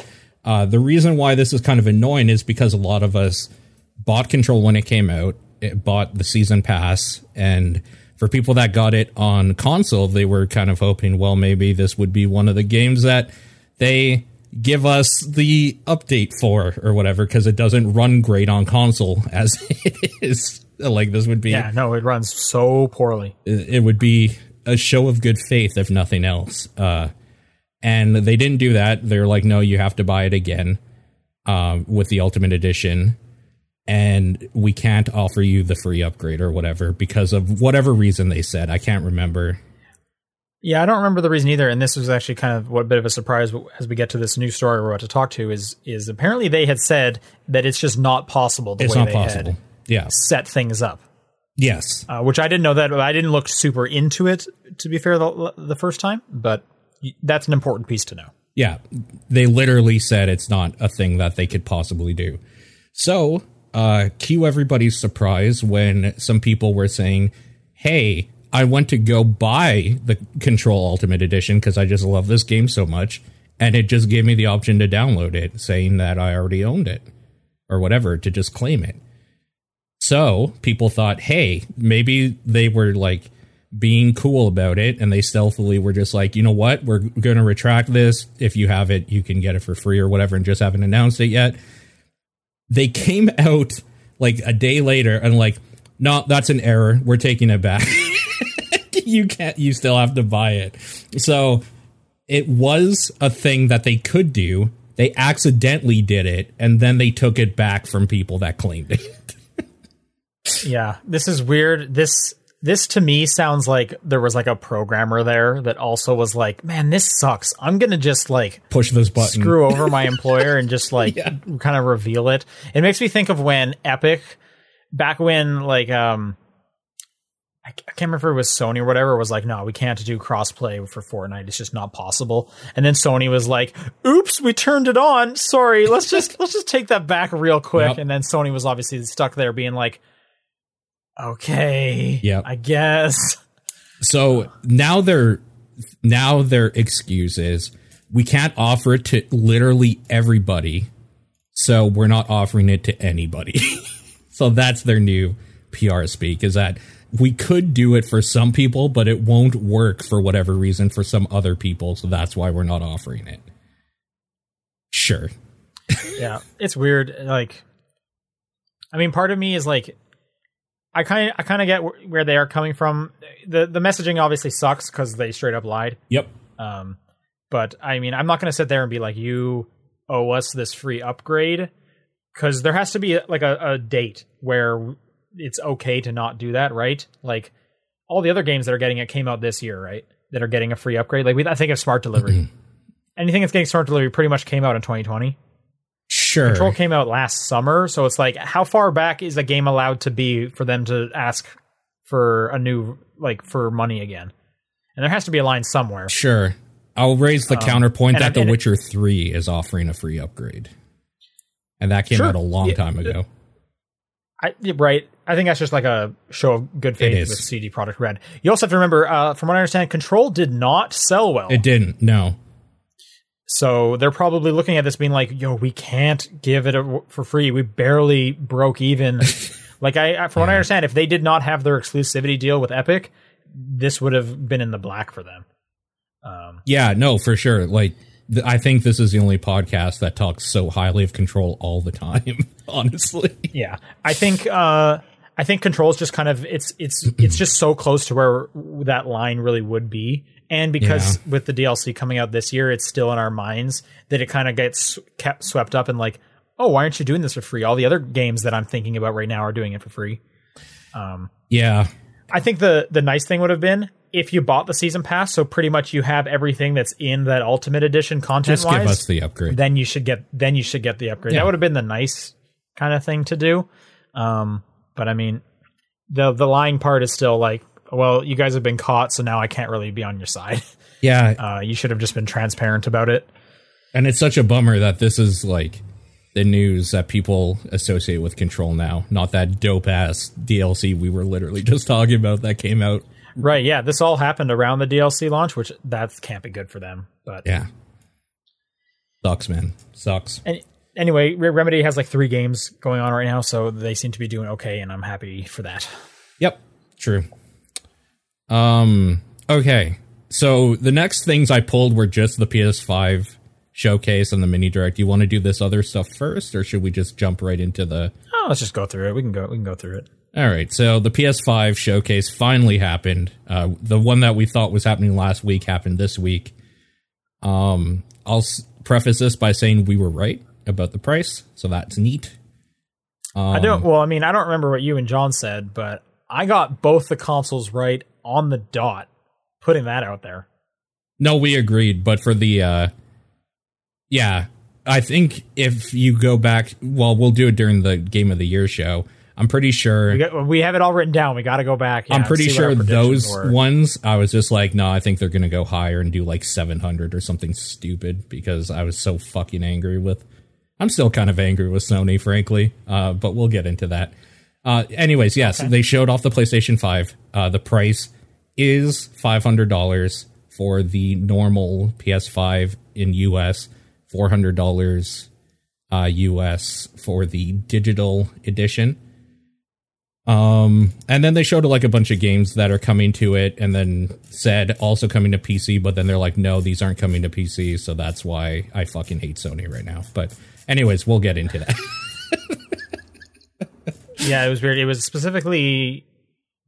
Uh, the reason why this is kind of annoying is because a lot of us bought Control when it came out, it bought the season pass, and for people that got it on console, they were kind of hoping, well, maybe this would be one of the games that they give us the update for or whatever because it doesn't run great on console [LAUGHS] as it is. Like this would be Yeah, no, it runs so poorly. it would be a show of good faith if nothing else. Uh, and they didn't do that. They're like, no, you have to buy it again um, with the Ultimate Edition, and we can't offer you the free upgrade or whatever because of whatever reason they said. I can't remember. Yeah, I don't remember the reason either, and this was actually kind of what a bit of a surprise as we get to this new story we're about to talk to. Is is apparently they had said that it's just not possible the It's way not they possible. had Yeah. set things up. Yes. Uh, which I didn't know that. but I didn't look super into it to be fair the, the first time, but that's an important piece to know. Yeah, they literally said it's not a thing that they could possibly do. So, uh, cue everybody's surprise when some people were saying, Hey, I went to go buy the Control Ultimate Edition because I just love this game so much. And it just gave me the option to download it, saying that I already owned it or whatever to just claim it. So people thought, hey, maybe they were like being cool about it and they stealthily were just like, you know what, we're going to retract this. If you have it, you can get it for free or whatever and just haven't announced it yet. They came out like a day later and like, no, that's an error. We're taking it back. [LAUGHS] you can't, you still have to buy it. So it was a thing that they could do They accidentally did it, and then they took it back from people that claimed it. [LAUGHS] Yeah, this is weird. This this to me sounds like there was like a programmer there that also was like, "Man, this sucks. I'm going to just like Push this button. screw over my [LAUGHS] employer and just like Yeah. kind of reveal it." It makes me think of when Epic back when like um I can't remember if it was Sony or whatever was like, no, we can't do crossplay for Fortnite. It's just not possible. And then Sony was like, "Oops, we turned it on. Sorry. Let's just let's just take that back real quick." Yep. And then Sony was obviously stuck there, being like, "Okay, Yeah. I guess." [LAUGHS] So now their now their excuse is we can't offer it to literally everybody, so we're not offering it to anybody. [LAUGHS] so that's their new PR speak is that we could do it for some people, but it won't work for whatever reason for some other people, so that's why we're not offering it. Sure. [LAUGHS] yeah, it's weird. Like, I mean, part of me is like, I kind of, I kind of get wh- where they are coming from. the The messaging obviously sucks because they straight up lied. Yep. Um, but I mean, I'm not going to sit there and be like, you owe us this free upgrade because there has to be like a, a date where it's okay to not do that, right? Like all the other games that are getting it came out this year, right? That are getting a free upgrade. Like we, I think of Smart Delivery. Anything that's getting Smart Delivery pretty much came out in 2020. Sure. Control came out last summer, so it's like how far back is a game allowed to be for them to ask for a new like for money again? And there has to be a line somewhere. Sure. I'll raise the counterpoint Um, and that I- The and it- Witcher 3 is offering a free upgrade. And that came Sure. out a long Yeah, time ago. I, right. I think that's just like a show of good faith with CD Projekt Red. You also have to remember, uh, from what I understand, Control did not sell well. It didn't. No. So they're probably looking at this being like, yo, we can't give it a, for free. We barely broke even. [LAUGHS] like I, I- from what I understand, if they did not have their exclusivity deal with Epic, this would have been in the black for them. Um, Yeah, no, for sure. Like, th- I think this is the only podcast that talks so highly of Control all the time. [LAUGHS] Honestly. yeah, I think, uh, I think Control is just kind of it's it's it's [CLEARS THROAT] just so close to where that line really would be, and because with the DLC coming out this year, it's still in our minds that it kind of gets kept swept up and like, oh, why aren't you doing this for free? All the other games that I'm thinking about right now are doing it for free. Um, Yeah. I think the the nice thing would have been if you bought the season pass, so pretty much you have everything that's in that ultimate edition content Just give us the upgrade. then you should get then you should get the upgrade. Yeah. That would have been the nice kind of thing to do. Um, but I mean, the the lying part is still like, well, you guys have been caught, so now I can't really be on your side. [LAUGHS] yeah. Uh, you should have just been transparent about it. And it's such a bummer that this is like the news that people associate with Control now, not that dope ass DLC we were literally [LAUGHS] just talking about that came out. Right? Yeah, this all happened around the DLC launch, which that can't be good for them. But Yeah. Sucks, man. Sucks. And anyway, Remedy has like three games going on right now, so they seem to be doing okay, and I'm happy for that. Yep, true. Um, okay. So the next things I pulled were just the PS5 showcase and the mini direct. You want to do this other stuff first, or should we just jump right into the? Oh, let's just go through it. We can go. We can go through it. All right. So the PS5 showcase finally happened. Uh, the one that we thought was happening last week happened this week. Um, I'll s- preface this by saying we were right about the price, so that's neat. Um, I don't. Well, I mean, I don't remember what you and John said, but I got both the consoles right on the dot. Putting that out there. No, we agreed, but for the uh yeah, I think if you go back, well, we'll do it during the game of the year show. I'm pretty sure We, got, we have it all written down. We got to go back. I'm pretty sure those were. ones I was just like, no, I think they're going to go higher and do like 700 or something stupid because I was so fucking angry with I'm still kind of angry with Sony frankly. Uh but we'll get into that. Uh anyways, yes, they showed off the PlayStation 5. Uh the price is $500 for the normal PS5 in US, $400 uh US for the digital edition. Um, and then they showed like a bunch of games that are coming to it, and then said also coming to PC. But then they're like, no, these aren't coming to PC, so that's why I fucking hate Sony right now. But anyways, we'll get into that. [LAUGHS] Yeah, it was weird. It was specifically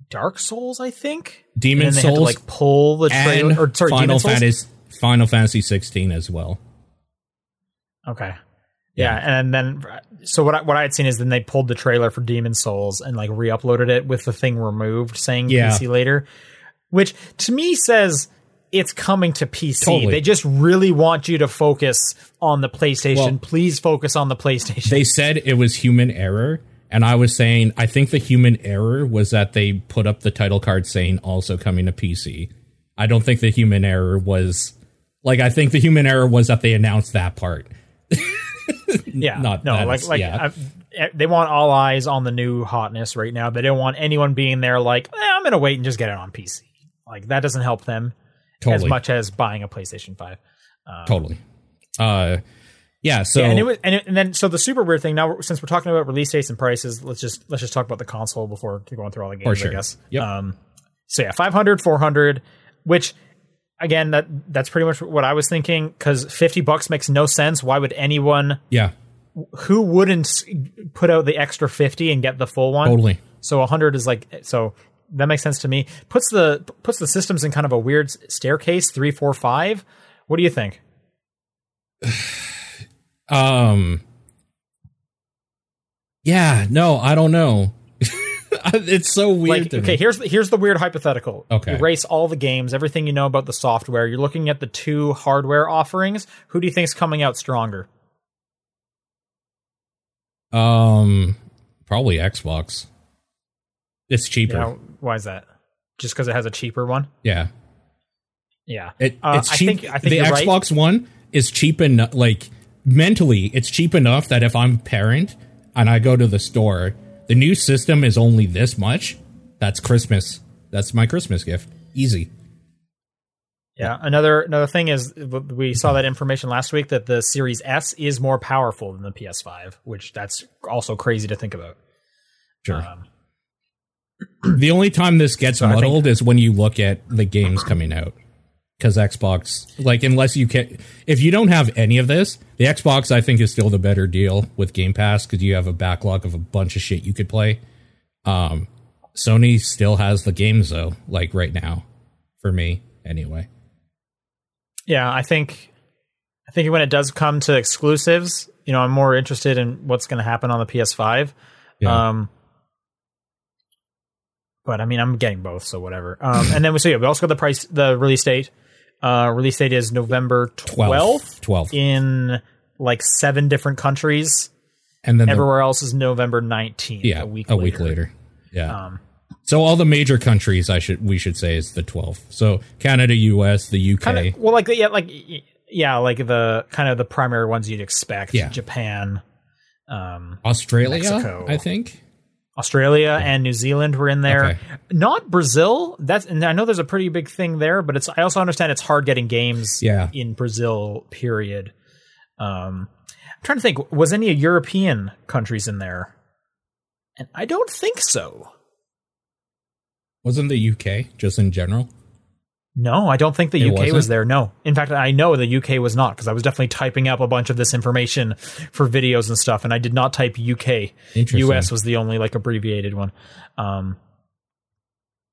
Dark Souls, I think. Demon and then they had to, Souls like pull the trailer, or sorry, Final Souls. Fantasy Final Fantasy 16 as well. Okay. Yeah, and then so what I, what I had seen is then they pulled the trailer for Demon's Souls and like re-uploaded it with the thing removed, saying Yeah. PC later, which to me says it's coming to PC. Totally. They just really want you to focus on the PlayStation. Well- Please focus on the PlayStation. They said it was human error, and I was saying I think the human error was that they put up the title card saying also coming to PC. I don't think the human error was like I think the human error was that they announced that part. [LAUGHS] yeah, not no, like like yeah. I, they want all eyes on the new hotness right now. They don't want anyone being there like eh, I'm going to wait and just get it on PC. Like that doesn't help them as much as buying a PlayStation Five. Totally. Uh yeah, so Yeah, and it was, and, it, and then so the super weird thing. Now, since we're talking about release dates and prices, let's just let's just talk about the console before going through all the games. sure. I guess. Yep. Um, so yeah, 500, 400, which again that that's pretty much what I was thinking because fifty bucks makes no sense. Why would anyone yeah, who wouldn't put out the extra fifty and get the full one? totally. So 100 is like so that makes sense to me. Puts the puts the systems in kind of a weird staircase. Three, four, five. What do you think? [SIGHS] [SIGHS] Um Yeah, no, I don't know. [LAUGHS] it's so weird like okay me. here's the, here's the weird hypothetical Okay. erase all the games everything you know about the software you're looking at the two hardware offerings who do you think's coming out stronger Um probably Xbox. It's cheaper. why is that just because it has a cheaper one yeah. yeah It, Uh, it's I cheap. think- I think the you're right. Xbox One is cheap enough. Like mentally, it's cheap enough that if I'm a parent and I go to the store, the new system is only this much. That's Christmas. That's my Christmas gift. Easy. yeah another another thing is we saw that information last week that the series s is more powerful than the ps5 which that's also crazy to think about Sure. Um, the only time this gets think- muddled is when you look at the games coming out. Because Xbox, like, unless you can, if you don't have any of this, the Xbox I think is still the better deal with Game Pass because you have a backlog of a bunch of shit you could play. Um, Sony still has the games though, like right now, for me anyway. Yeah, I think I think when it does come to exclusives, you know, I'm more interested in what's going to happen on the PS5. Yeah. Um, but I mean, I'm getting both, so whatever. Um, and then we so yeah, we also got the price, the release date. Uh, release date is November 12th 12th. in like seven different countries. and then the- Everywhere else is November 19th. yeah, a week a later. week later. Yeah. Um, so all the major countries I should we should say is the 12th. So Canada, US, the UK. kind of well, like yeah, like yeah, like the kind of the primary ones you'd expect. Yeah. Japan. Um, Australia, Mexico. I think. Australia and New Zealand were in there. Okay. Not Brazil. That's and I know there's a pretty big thing there, but it's I also understand it's hard getting games Yeah. in Brazil. Period. Um, I'm trying to think. Was any European countries in there? And I don't think so. Wasn't the UK just in general? No, I don't think the It UK was wasn't? there. No, in fact, I know the UK was not because I was definitely typing up a bunch of this information for videos and stuff, and I did not type UK. Interesting. US was the only like abbreviated one. Um,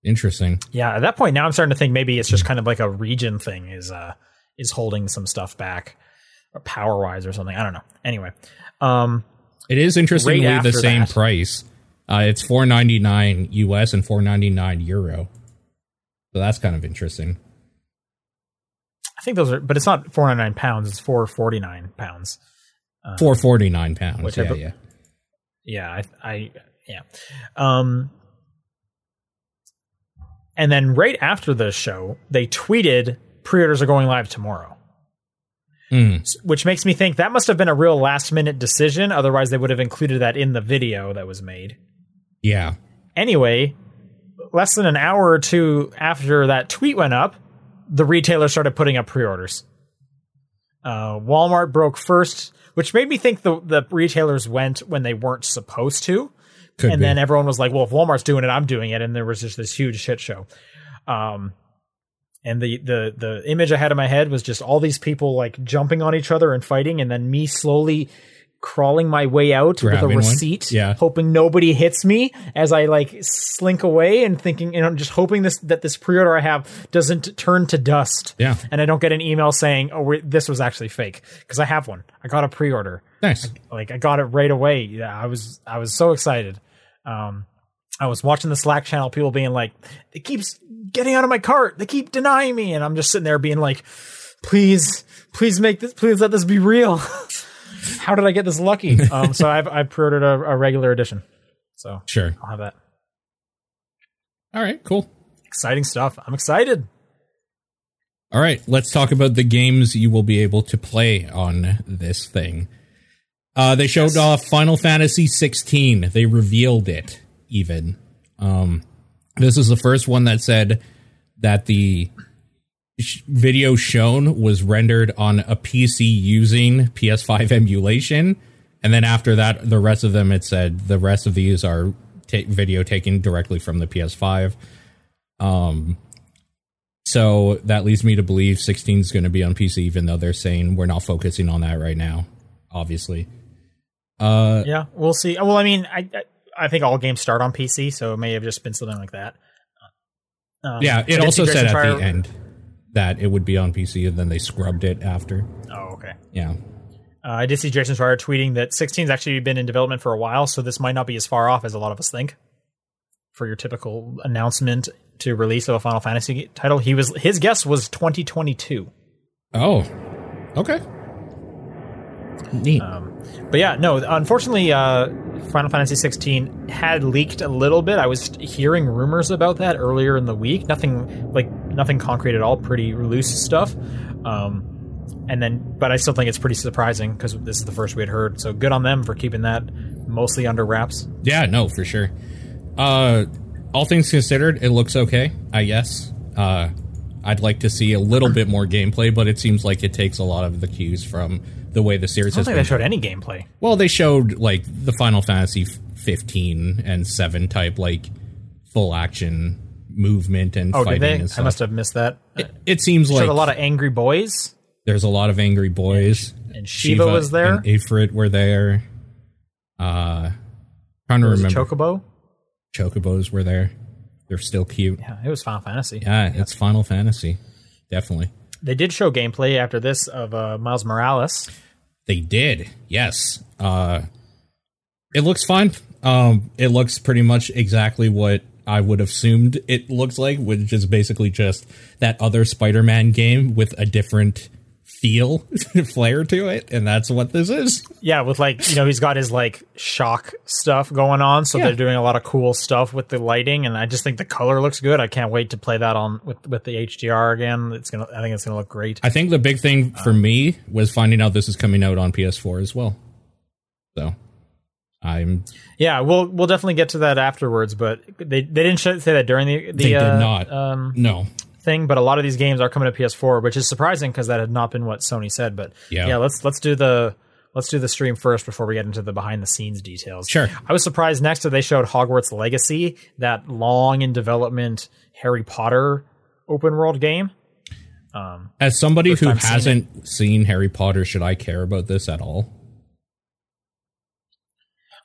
Interesting. Yeah, at that point now I'm starting to think maybe it's just kind of like a region thing is uh is holding some stuff back or power wise or something. I don't know. Anyway. Um It is interestingly Right the same that. price. Uh, it's four ninety nine US and four ninety nine euro. So that's kind of interesting. I think those are but it's not 499 pounds, it's 449 pounds. Forty nine pounds. Which I yeah, yeah. Yeah, I, I yeah. Um and then right after the show, they tweeted pre-orders are going live tomorrow. Mm, Which makes me think that must have been a real last minute decision. Otherwise, they would have included that in the video that was made. yeah. Anyway, less than an hour or two after that tweet went up, the retailer started putting up pre-orders. Uh, Walmart broke first, which made me think the the retailers went when they weren't supposed to, Could and be. then everyone was like, "Well, if Walmart's doing it, I'm doing it," and there was just this huge shit show. Um, and the the the image I had in my head was just all these people like jumping on each other and fighting, and then me slowly crawling my way out with a receipt, Yeah. hoping nobody hits me as I like slink away and thinking, and I'm just hoping this that this pre-order I have doesn't turn to dust. Yeah. and I don't get an email saying, "Oh, this was actually fake," because I have one. I got a pre-order Nice. like I got it right away. Yeah, I was I was so excited. Um, I was watching the Slack channel, people being like, "It keeps getting out of my cart. They keep denying me," and I'm just sitting there being like, "Please, please make this. Please let this be real." [LAUGHS] How did I get this lucky? [LAUGHS] um, so I've I pre-ordered a, a regular edition, so Sure. I'll have that. All right. Cool. Exciting stuff. I'm excited. All right, let's talk about the games you will be able to play on this thing. Uh, they showed Yes. off Final Fantasy 16. They revealed it even. Um, this is the first one that said that the sh- video shown was rendered on a PC using PS5 [LAUGHS] emulation, and then after that, the rest of them it said the rest of these are ta- video taken directly from the PS5. Um, so that leads me to believe 16 is going to be on PC, even though they're saying we're not focusing on that right now. Obviously, uh, Yeah, we'll see. Well, I mean, I I, think all games start on PC, so it may have just been something like that. Um, yeah. It also said at the end that it would be on PC, and then they scrubbed it after. Oh, okay. Yeah, Uh, I did see Jason Schreier tweeting that 16's actually been in development for a while, so this might not be as far off as a lot of us think. For your typical announcement to release of a Final Fantasy title, he was his guess was 2022. Oh, okay. Neat. But yeah, no, unfortunately, uh, Final Fantasy 16 had leaked a little bit. I was hearing rumors about that earlier in the week. Nothing like nothing concrete at all. Pretty loose stuff. Um, and then, but I still think it's pretty surprising because this is the first we had heard. So good on them for keeping that mostly under wraps. yeah, no, for sure. Uh, all things considered, it looks okay. I guess. Uh, I'd like to see a little bit more gameplay, but it seems like it takes a lot of the cues from the way the series I don't has think been. they showed any gameplay. Well, they showed like the Final Fantasy 15 and 7 type like full action movement and Oh, fighting did they? and I must have missed that. It, it seems like a lot of angry boys. there's a lot of angry boys. And Shiva, was there. And Ifrit were there. Uh, trying to There was a remember. Chocobo. Chocobos were there. They're still cute. Yeah, it was Final Fantasy. Yeah, it's Final Fantasy. Definitely. They did show gameplay after this of uh, Miles Morales. They did. Yes. Uh it looks fine. Um it looks pretty much exactly what I would have assumed it looks like, which is basically just that other Spider-Man game with a different feel, [LAUGHS] flair to it, and that's what this is. Yeah, with like you know he's got his like shock stuff going on, so Yeah. they're doing a lot of cool stuff with the lighting, and I just think the color looks good. I can't wait to play that on with with the HDR again. It's gonna, I think it's gonna look great. I think the big thing for me was finding out this is coming out on PS4 as well. So, I'm Yeah, we'll we'll definitely get to that afterwards, but they they didn't say that during the the They did uh, not. um no. Thing. But a lot of these games are coming to PS4, which is surprising because that had not been what Sony said. But Yeah. yeah, let's let's do the let's do the stream first before we get into the behind the scenes details. Sure. I was surprised next that they showed Hogwarts Legacy, that long in development Harry Potter open world game. Um, As somebody who hasn't seen Harry Potter, should I care about this at all?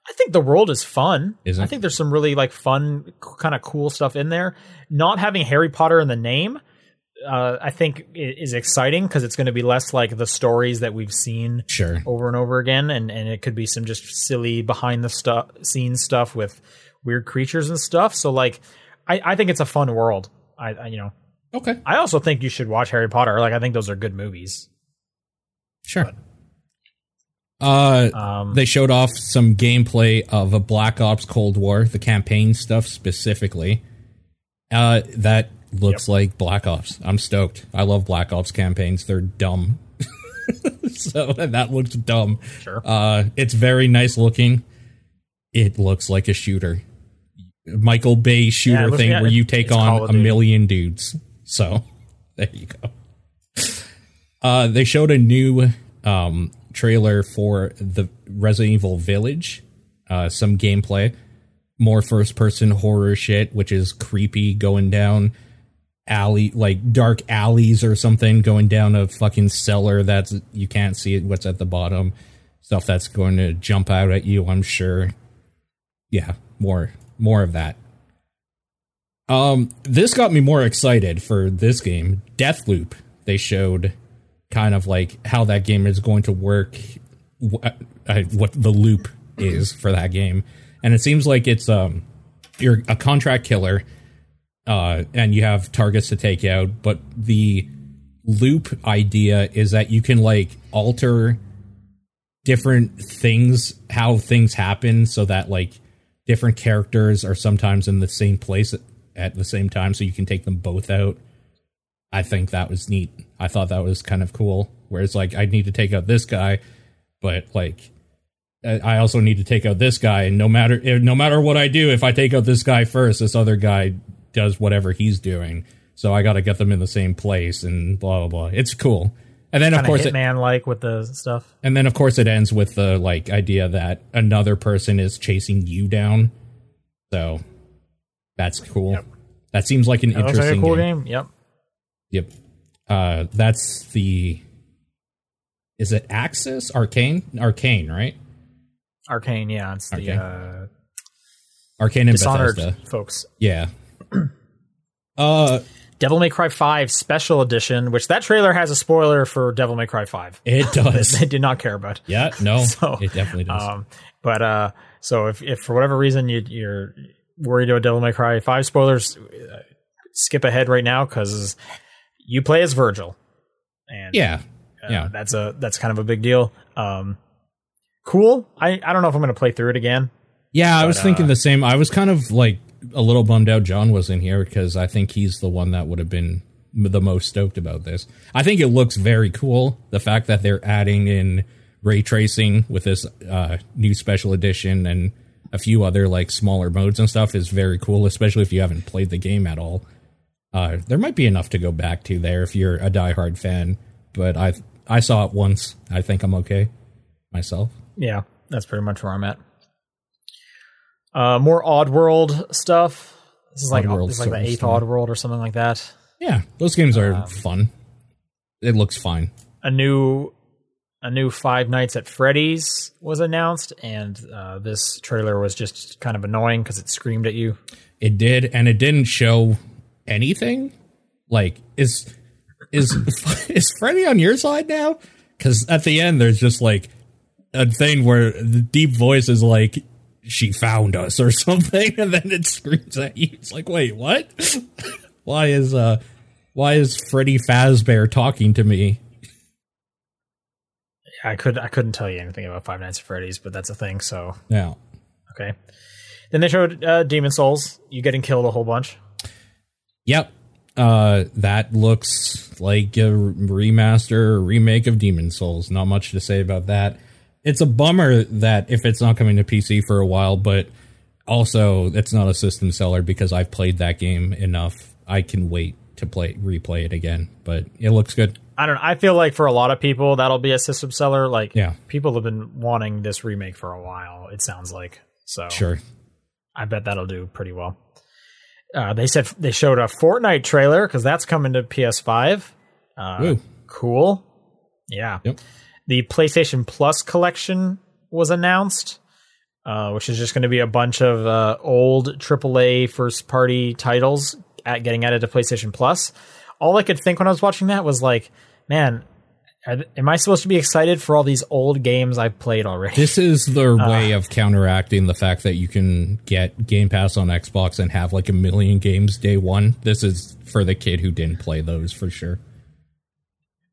I think the world is fun. Is it? I think there's some really like fun, kind of cool stuff in there. Not having Harry Potter in the name, uh, I think is exciting because it's going to be less like the stories that we've seen Sure. over and over again, and and it could be some just silly behind the stuff scenes stuff with weird creatures and stuff. So like, I I think it's a fun world. I, I you know Okay. I also think you should watch Harry Potter. Like I think those are good movies. Sure. Uh, Um, they showed off some gameplay of a Black Ops Cold War, the campaign stuff specifically. Uh, that looks like Black Ops. I'm stoked. I love Black Ops campaigns. They're dumb. [LAUGHS] so that looks dumb. Sure. Uh, it's very nice looking. It looks like a shooter. Michael Bay shooter looks- thing yeah, where you take on a million dudes. So [LAUGHS] there you go. Uh, they showed a new um, trailer for the Resident Evil Village, uh, some gameplay, more first person horror shit, which is creepy going down alley, like dark alleys or something, going down a fucking cellar that's you can't see what's at the bottom. stuff that's going to jump out at you. I'm sure. Yeah, more more of that. Um, this got me more excited for this game, Deathloop. They showed kind of like how that game is going to work, wh- uh, what the loop is for that game, and it seems like it's um, you're a contract killer, uh, and you have targets to take out, but the loop idea is that you can like alter different things, how things happen, so that like different characters are sometimes in the same place at the same time, so you can take them both out. I think that was neat. I thought that was kind of cool. Whereas like I need to take out this guy, but like I also need to take out this guy, and no matter eh, no matter what I do, if I take out this guy first, this other guy does whatever he's doing. So I got to get them in the same place, and blah blah blah. It's cool. And then of course, Hitman like with the stuff. and then of course it ends with the like idea that another person is chasing you down. So that's cool. Yep. That seems like an That looks like a interesting cool game. game. Yep. Yep. Uh, that's the. Is it Axis Arkane? Arkane, right? Arkane, yeah, it's the uh, Arkane and Dishonored Bethesda. folks. Yeah. [CLEARS THROAT] uh, Devil May Cry 5 Special Edition, which that trailer has a spoiler for Devil May Cry 5. it [LAUGHS] does. they did not care about. yeah. No. [LAUGHS] So, it definitely does. Um, but uh, so if, if for whatever reason you, you're worried about Devil May Cry 5 spoilers, uh, skip ahead right now because you play as Vergil. And yeah. uh, yeah. that's a that's kind of a big deal. Um, cool. I, I don't know if I'm going to play through it again. Yeah. I was but, thinking uh, the same. I was kind of like a little bummed out John was in here because I think he's the one that would have been the most stoked about this. I think it looks very cool. The fact that they're adding in ray tracing with this uh, new special edition and a few other like smaller modes and stuff is very cool, especially if you haven't played the game at all. Uh, there might be enough to go back to there if you're a diehard fan, but I I saw it once. I think I'm okay myself. Yeah, that's pretty much where I'm at. Uh, more Oddworld stuff. This is like Oddworld this is like the eighth stuff. Oddworld or something like that. Yeah, those games are Um, fun. It looks fine. A new a new Five Nights at Freddy's was announced, and uh, this trailer was just kind of annoying because it screamed at you. It did, and it didn't show anything. Like, is is [LAUGHS] is Freddy on your side now? Because at the end, there's just like a thing where the deep voice is like, "She found us" or [LAUGHS] something, and then it screams at you. It's like, wait, what? [LAUGHS] why is uh, why is Freddy Fazbear talking to me? I could I couldn't tell you anything about Five Nights at Freddy's, but that's a thing. So Yeah, okay. Then they showed uh, Demon's Souls. You getting killed a whole bunch. Yep. Uh, that looks like a remaster or remake of Demon's Souls. Not much to say about that. It's a bummer that if it's not coming to PC for a while, but also it's not a system seller because I've played that game enough. I can wait to play replay it again, but it looks good. I don't. I feel like for a lot of people that'll be a system seller. Like Yeah. people have been wanting this remake for a while. It sounds like so. Sure. I bet that'll do pretty well. Uh, they said they showed a Fortnite trailer because that's coming to PS5. Uh, cool. Yeah. Yep. The PlayStation Plus collection was announced, uh, which is just going to be a bunch of uh, old AAA first party titles at getting added to PlayStation Plus. All I could think when I was watching that was like, man, th- am I supposed to be excited for all these old games I've played already? This is the [LAUGHS] way of counteracting the fact that you can get Game Pass on Xbox and have like a million games day one. This is for the kid who didn't play those for sure.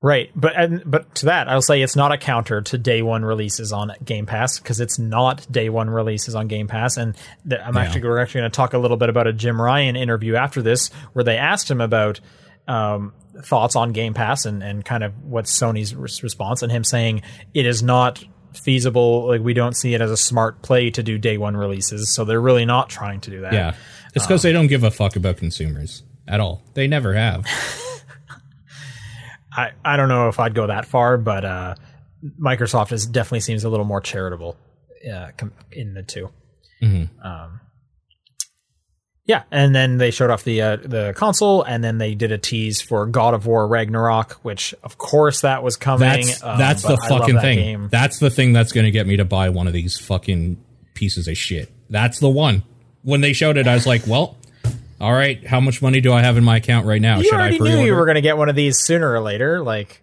Right, but and but to that, I'll say it's not a counter to day one releases on Game Pass because it's not day one releases on Game Pass. And th- I'm Yeah. actually we're actually going to talk a little bit about a Jim Ryan interview after this, where they asked him about um, thoughts on Game Pass and and kind of what's Sony's res- response, and him saying it is not feasible. Like we don't see it as a smart play to do day one releases, so they're really not trying to do that. Yeah. It's because they don't give a fuck about consumers at all. They never have. [LAUGHS] I, I don't know if I'd go that far, but uh, Microsoft is definitely seems a little more charitable uh, com- in the 2 Mhm. Um, Yeah, and then they showed off the uh, the console, and then they did a tease for God of War Ragnarok, which of course that was coming. That's um, that's the I fucking that thing. game. That's the thing that's going to get me to buy one of these fucking pieces of shit. That's the one. When they showed it, I was like, well, all right, how much money do I have in my account right now? You Should I already pre-order? knew you were going to get one of these sooner or later. Like,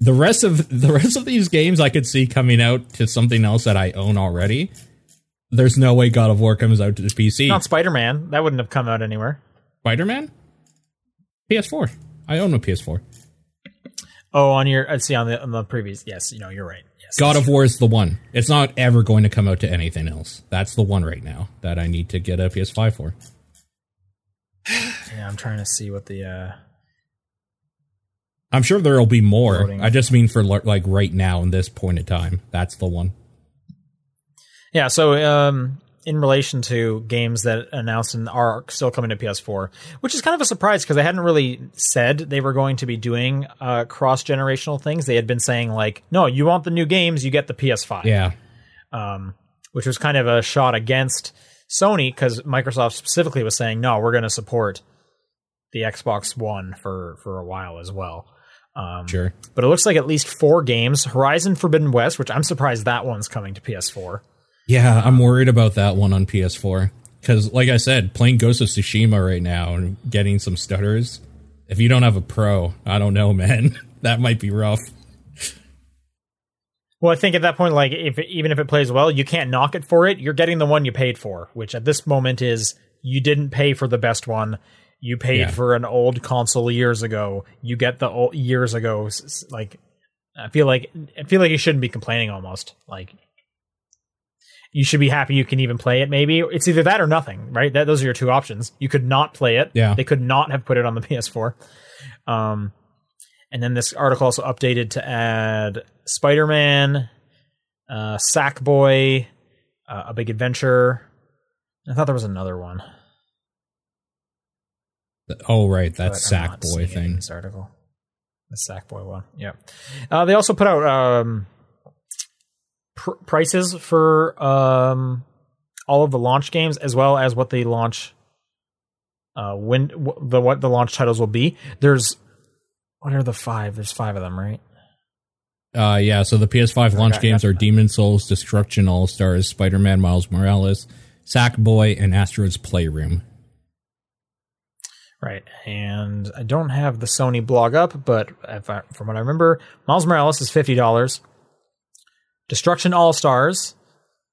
the rest of the rest of these games I could see coming out to something else that I own already. There's no way God of War comes out to the PC. not Spider Man. That wouldn't have come out anywhere. Spider Man, PS4. I own a PS4. Oh, on your, I see on the on the previous. Yes, you know, you're right. Yes, God of War is the one. It's not ever going to come out to anything else. That's the one right now that I need to get a PS5 for. Yeah, I'm trying to see what the. uh I'm sure there'll be more. Loading. I just mean for like right now in this point in time. That's the one. Yeah, so um, in relation to games that announced and are still coming to PS4, which is kind of a surprise because they hadn't really said they were going to be doing uh, cross generational things. They had been saying like, "No, you want the new games, you get the PS5." Yeah. um, which was kind of a shot against Sony because Microsoft specifically was saying, "No, we're going to support the Xbox One for for a while as well." Um, Sure. but it looks like at least four games: Horizon Forbidden West, which I'm surprised that one's coming to PS4. Yeah, I'm worried about that one on PS4 because, like I said, playing Ghost of Tsushima right now and getting some stutters. If you don't have a pro, I don't know, [LAUGHS] man. that might be rough. Well, I think at that point, like if even if it plays well, you can't knock it for it. You're getting the one you paid for, which at this moment is you didn't pay for the best one. You paid Yeah. for an old console years ago. You get the old, years ago. Like I feel like I feel like you shouldn't be complaining. Almost like you should be happy you can even play it. Maybe it's either that or nothing, right? That those are your two options. You could not play it. Yeah. they could not have put it on the [LAUGHS] PS4. Um, and then this article also updated to add Spider Man, uh, Sackboy, uh, A Big Adventure. I thought there was another one. Oh, right, that Sackboy seeing it in thing. This article, the Sackboy one. Yeah. Uh, they also put out um, pr- prices for um, all of the launch games as well as what they launch. Uh, when w- the what the launch titles will be. There's what are the five? There's five of them, right? Uh, yeah, so the PS5 launch games are Demon's Souls, Destruction All Stars, Spider Man Miles Morales, Sackboy, and Astro's Playroom. Right, and I don't have the Sony blog up, but if I, from what I remember, Miles Morales is fifty dollars. Destruction All Stars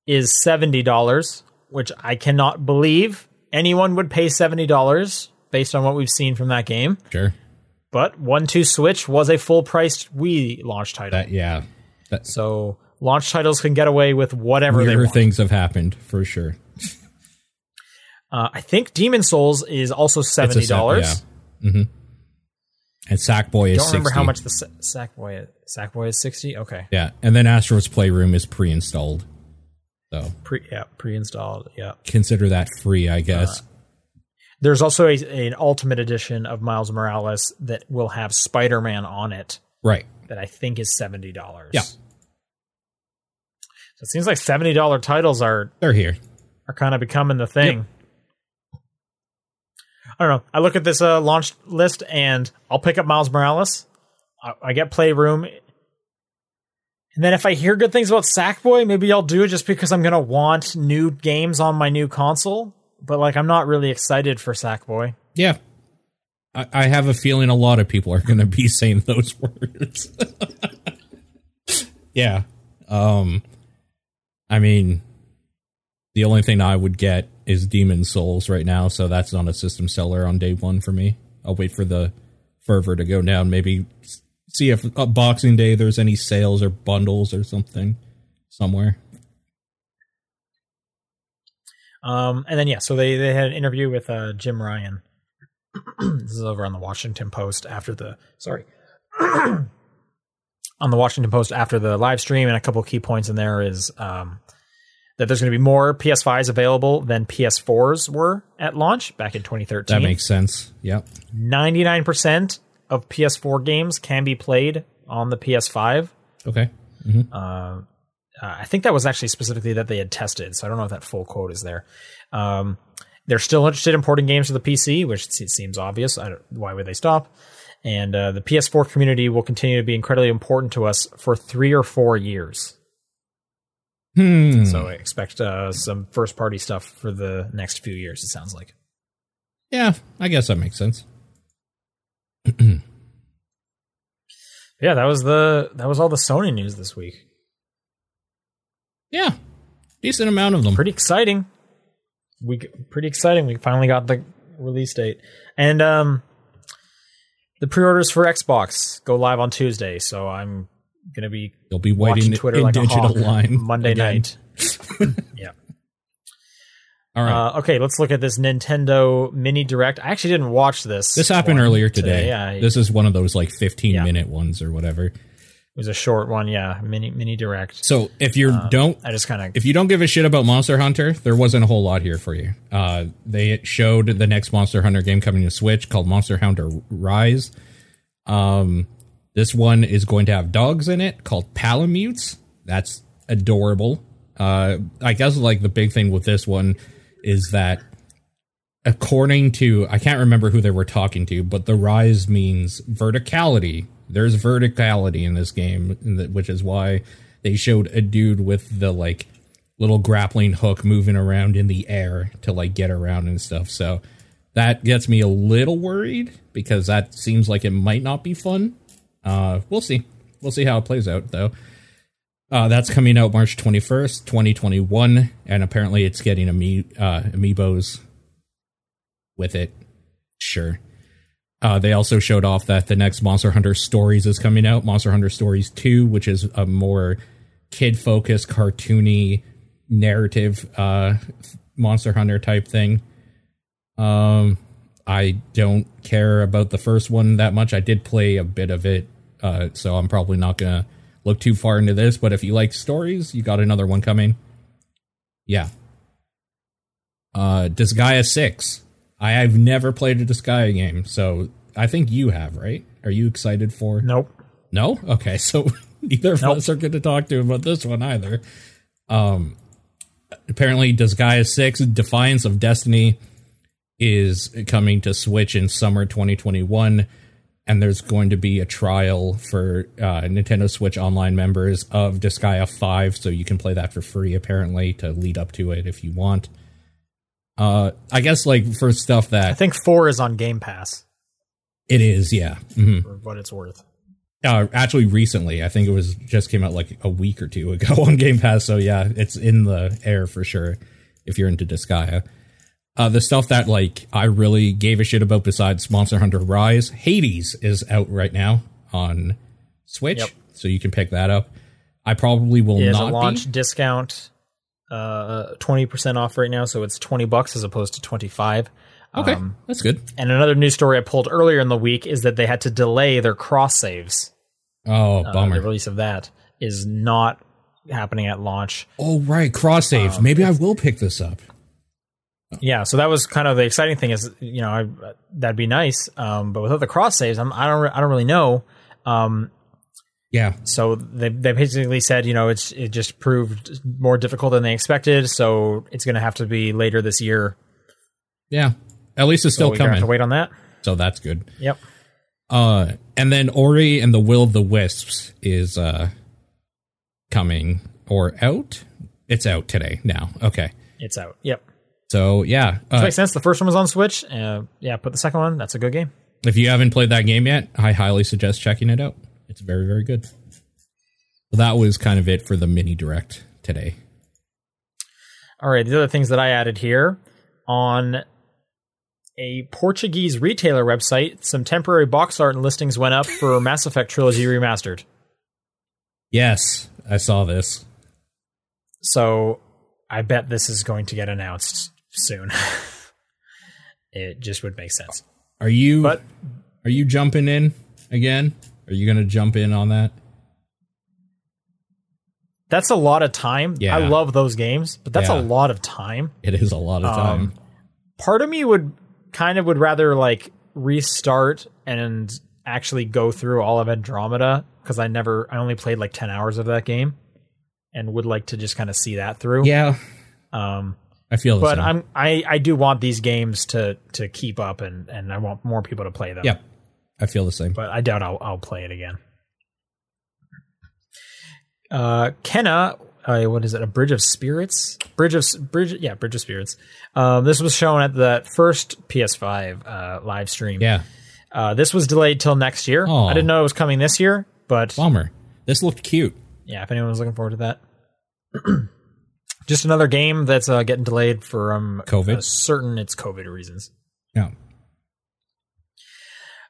is seventy dollars, which I cannot believe anyone would pay seventy dollars based on what we've seen from that game. Sure. But One Two Switch was a full priced Wii launch title, That, yeah. That, so launch titles can get away with whatever they want. things have happened, for sure. Uh, I think Demon's Souls is also It's a seventy set- dollars. yeah. hmm And Sackboy is Don't remember 60. how much the Sa- Sackboy Sackboy is sixty. Okay. Yeah, and then Astro's Playroom is pre-installed. So Pre yeah, pre-installed. Yeah. consider that free, I guess. Uh, there's also a, an ultimate edition of Miles Morales that will have Spider-Man on it right. that I think is seventy dollars. Yeah. So it seems like seventy dollar titles are They're here. are kind of becoming the thing. I don't know. I look at this uh, launch list and I'll pick up Miles Morales. I, I get Playroom. And then if I hear good things about Sackboy, maybe I'll do it just because I'm going to want new games on my new console. But like, I'm not really excited for Sackboy. Yeah. I, I have a feeling a lot of people are going to be [LAUGHS] saying those [LAUGHS] words. [LAUGHS] yeah. Um I mean the only thing I would get is Demon's Souls right now, so that's not a system seller on day 1 for me. I'll wait for the fervor to go down, maybe see if uh, Boxing Day there's any sales or bundles or something somewhere. Um, and then yeah, so they they had an interview with uh, Jim Ryan. [CLEARS THROAT] this is over on the Washington Post after the sorry [CLEARS THROAT] on the Washington Post after the live stream, and a couple key points in there is um, that there's going to be more PS5s available than PS4s were at launch back in 2013. That makes sense. Yep. 99% of PS4 games can be played on the PS5. Okay. Uh, I think that was actually specifically that they had tested, so I don't know if that full quote is there. Um, They're still interested in porting games to the PC, which se- seems obvious. I don't, why would they stop? And uh, the PS4 community will continue to be incredibly important to us for three or four years. Hmm. So I expect uh, some first party stuff for the next few years. It sounds like. yeah, I guess that makes sense. [CLEARS THROAT] Yeah, that was the that was all the Sony news this week. Yeah, decent amount of them. Pretty exciting. We pretty exciting. We finally got the release date, and um, the pre-orders for Xbox go live on Tuesday. So I'm gonna be You'll be waiting Twitter in like a digital hawk line Monday again. night. [LAUGHS] yeah. All right. Uh, okay, let's look at this Nintendo Mini Direct. I actually didn't watch this. this happened earlier today. Yeah, this is one of those like 15 Yeah. minute ones or whatever. It was a short one. Yeah, mini mini Direct. So if you don't I just kind of if you don't give a shit about Monster Hunter, there wasn't a whole lot here for you. Uh, they showed the next Monster Hunter game coming to Switch called Monster Hunter Rise. Um, this one is going to have dogs in it called Palamutes. That's adorable. Uh, I guess like the big thing with this one is that according to I can't remember who they were talking to, but the rise means verticality. There's verticality in this game, which is why they showed a dude with the like little grappling hook moving around in the air to like get around and stuff. So that gets me a little worried because that seems like it might not be fun. Uh, we'll see. We'll see how it plays out though. Uh, that's coming out March 21st, 2021, and apparently it's getting ami- uh, amiibos with it. Sure. Uh, they also showed off that the next Monster Hunter Stories is coming out, Monster Hunter Stories 2, which is a more kid focused, cartoony narrative uh, Monster Hunter type thing. Um, I don't care about the first one that much. I did play a bit of it, uh, so I'm probably not gonna look too far into this. But if you like stories, you got another one coming. Yeah. Uh, Disgaea Six. I I've never played a Disgaea game, so I think you have, right? Are you excited for? nope. No? Okay, [LAUGHS] so neither of Nope. us are going to talk to about this one either. Um, apparently, Disgaea 6 Defiance of Destiny is coming to Switch in summer 2021, and there's going to be a trial for uh, Nintendo Switch Online members of Disgaea 5, so you can play that for free, apparently, to lead up to it if you want. Uh, I guess, like, for stuff that I think four is on Game Pass it is, yeah. hmm for what it's worth. uh, actually recently. I think it was just came out like a week or two ago [LAUGHS] on Game Pass. So yeah, it's in the air for sure if you're into Disgaea. Uh, the stuff that like I really gave a shit about besides Monster Hunter Rise, Hades is out right now on Switch, Yep. so you can pick that up. I probably will It is a not launch be. discount, uh, twenty percent off right now, so it's twenty bucks as opposed to twenty five. Okay, Um, that's good. and another news story I pulled earlier in the week is that they had to delay their cross saves. Oh, Uh, bummer. the release of that is not happening at launch. oh, right, cross saves. Um, Maybe I will pick this up. Yeah, so that was kind of the exciting thing is you know I, that'd be nice, um, but without the cross saves, I'm, I don't re- I don't really know. Um, Yeah, so they they basically said you know it's it just proved more difficult than they expected, so it's going to have to be later this year. yeah. At least it's So still we're have coming, to wait on that. so that's good. Yep. Uh, and then Ori and the Will of the Wisps is uh coming or out. It's out today now. Okay, It's out. Yep. So yeah, uh, Makes sense. The first one was on Switch. Uh, yeah, put the second one. That's a good game. if you haven't played that game yet, I highly suggest checking it out. It's very very good. Well, that was kind of it for the mini direct today. All right. The other things that I added here on a Portuguese retailer website, some temporary box art and listings went up for Mass Effect Trilogy Remastered. Yes, I saw this. So I bet this is going to get announced soon. [LAUGHS] it just would make sense. Are you But are you jumping in again? Are you going to jump in on that? that's a lot of time. Yeah. I love those games, but that's Yeah. a lot of time. It is a lot of time. Um, part of me would kind of would rather like restart and actually go through all of Andromeda because I never I only played like 10 hours of that game and would like to just kind of see that through. yeah, Um I feel the but same. I'm I I do want these games to to keep up and and I want more people to play them. yeah, I feel the same. but I doubt I'll I'll play it again. Uh, Kena, uh, what is it? A Bridge of Spirits? Bridge of Bridge, yeah, Bridge of Spirits. Um, this was shown at the first PS5 uh, live stream. Yeah, Uh, this was delayed till next year. Aw. I didn't know it was coming this year, but bummer. This looked cute. yeah, if anyone was looking forward to that. [CLEARS THROAT] Just another game that's uh, getting delayed for um, COVID? uh, certain it's COVID reasons. Yeah.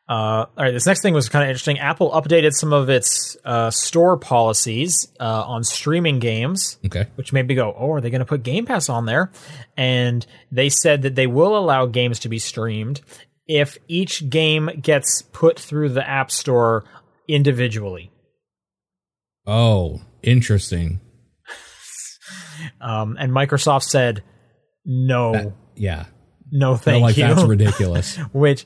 Uh, all right, this next thing was kind of interesting. Apple updated some of its uh, store policies uh, on streaming games, Okay. which made me go, "Oh, are they going to put Game Pass on there?" And they said that they will allow games to be streamed if each game gets put through the App Store individually. Oh, interesting. Um, and Microsoft said, "No, Yeah. no, thank like you." that's ridiculous. [LAUGHS] which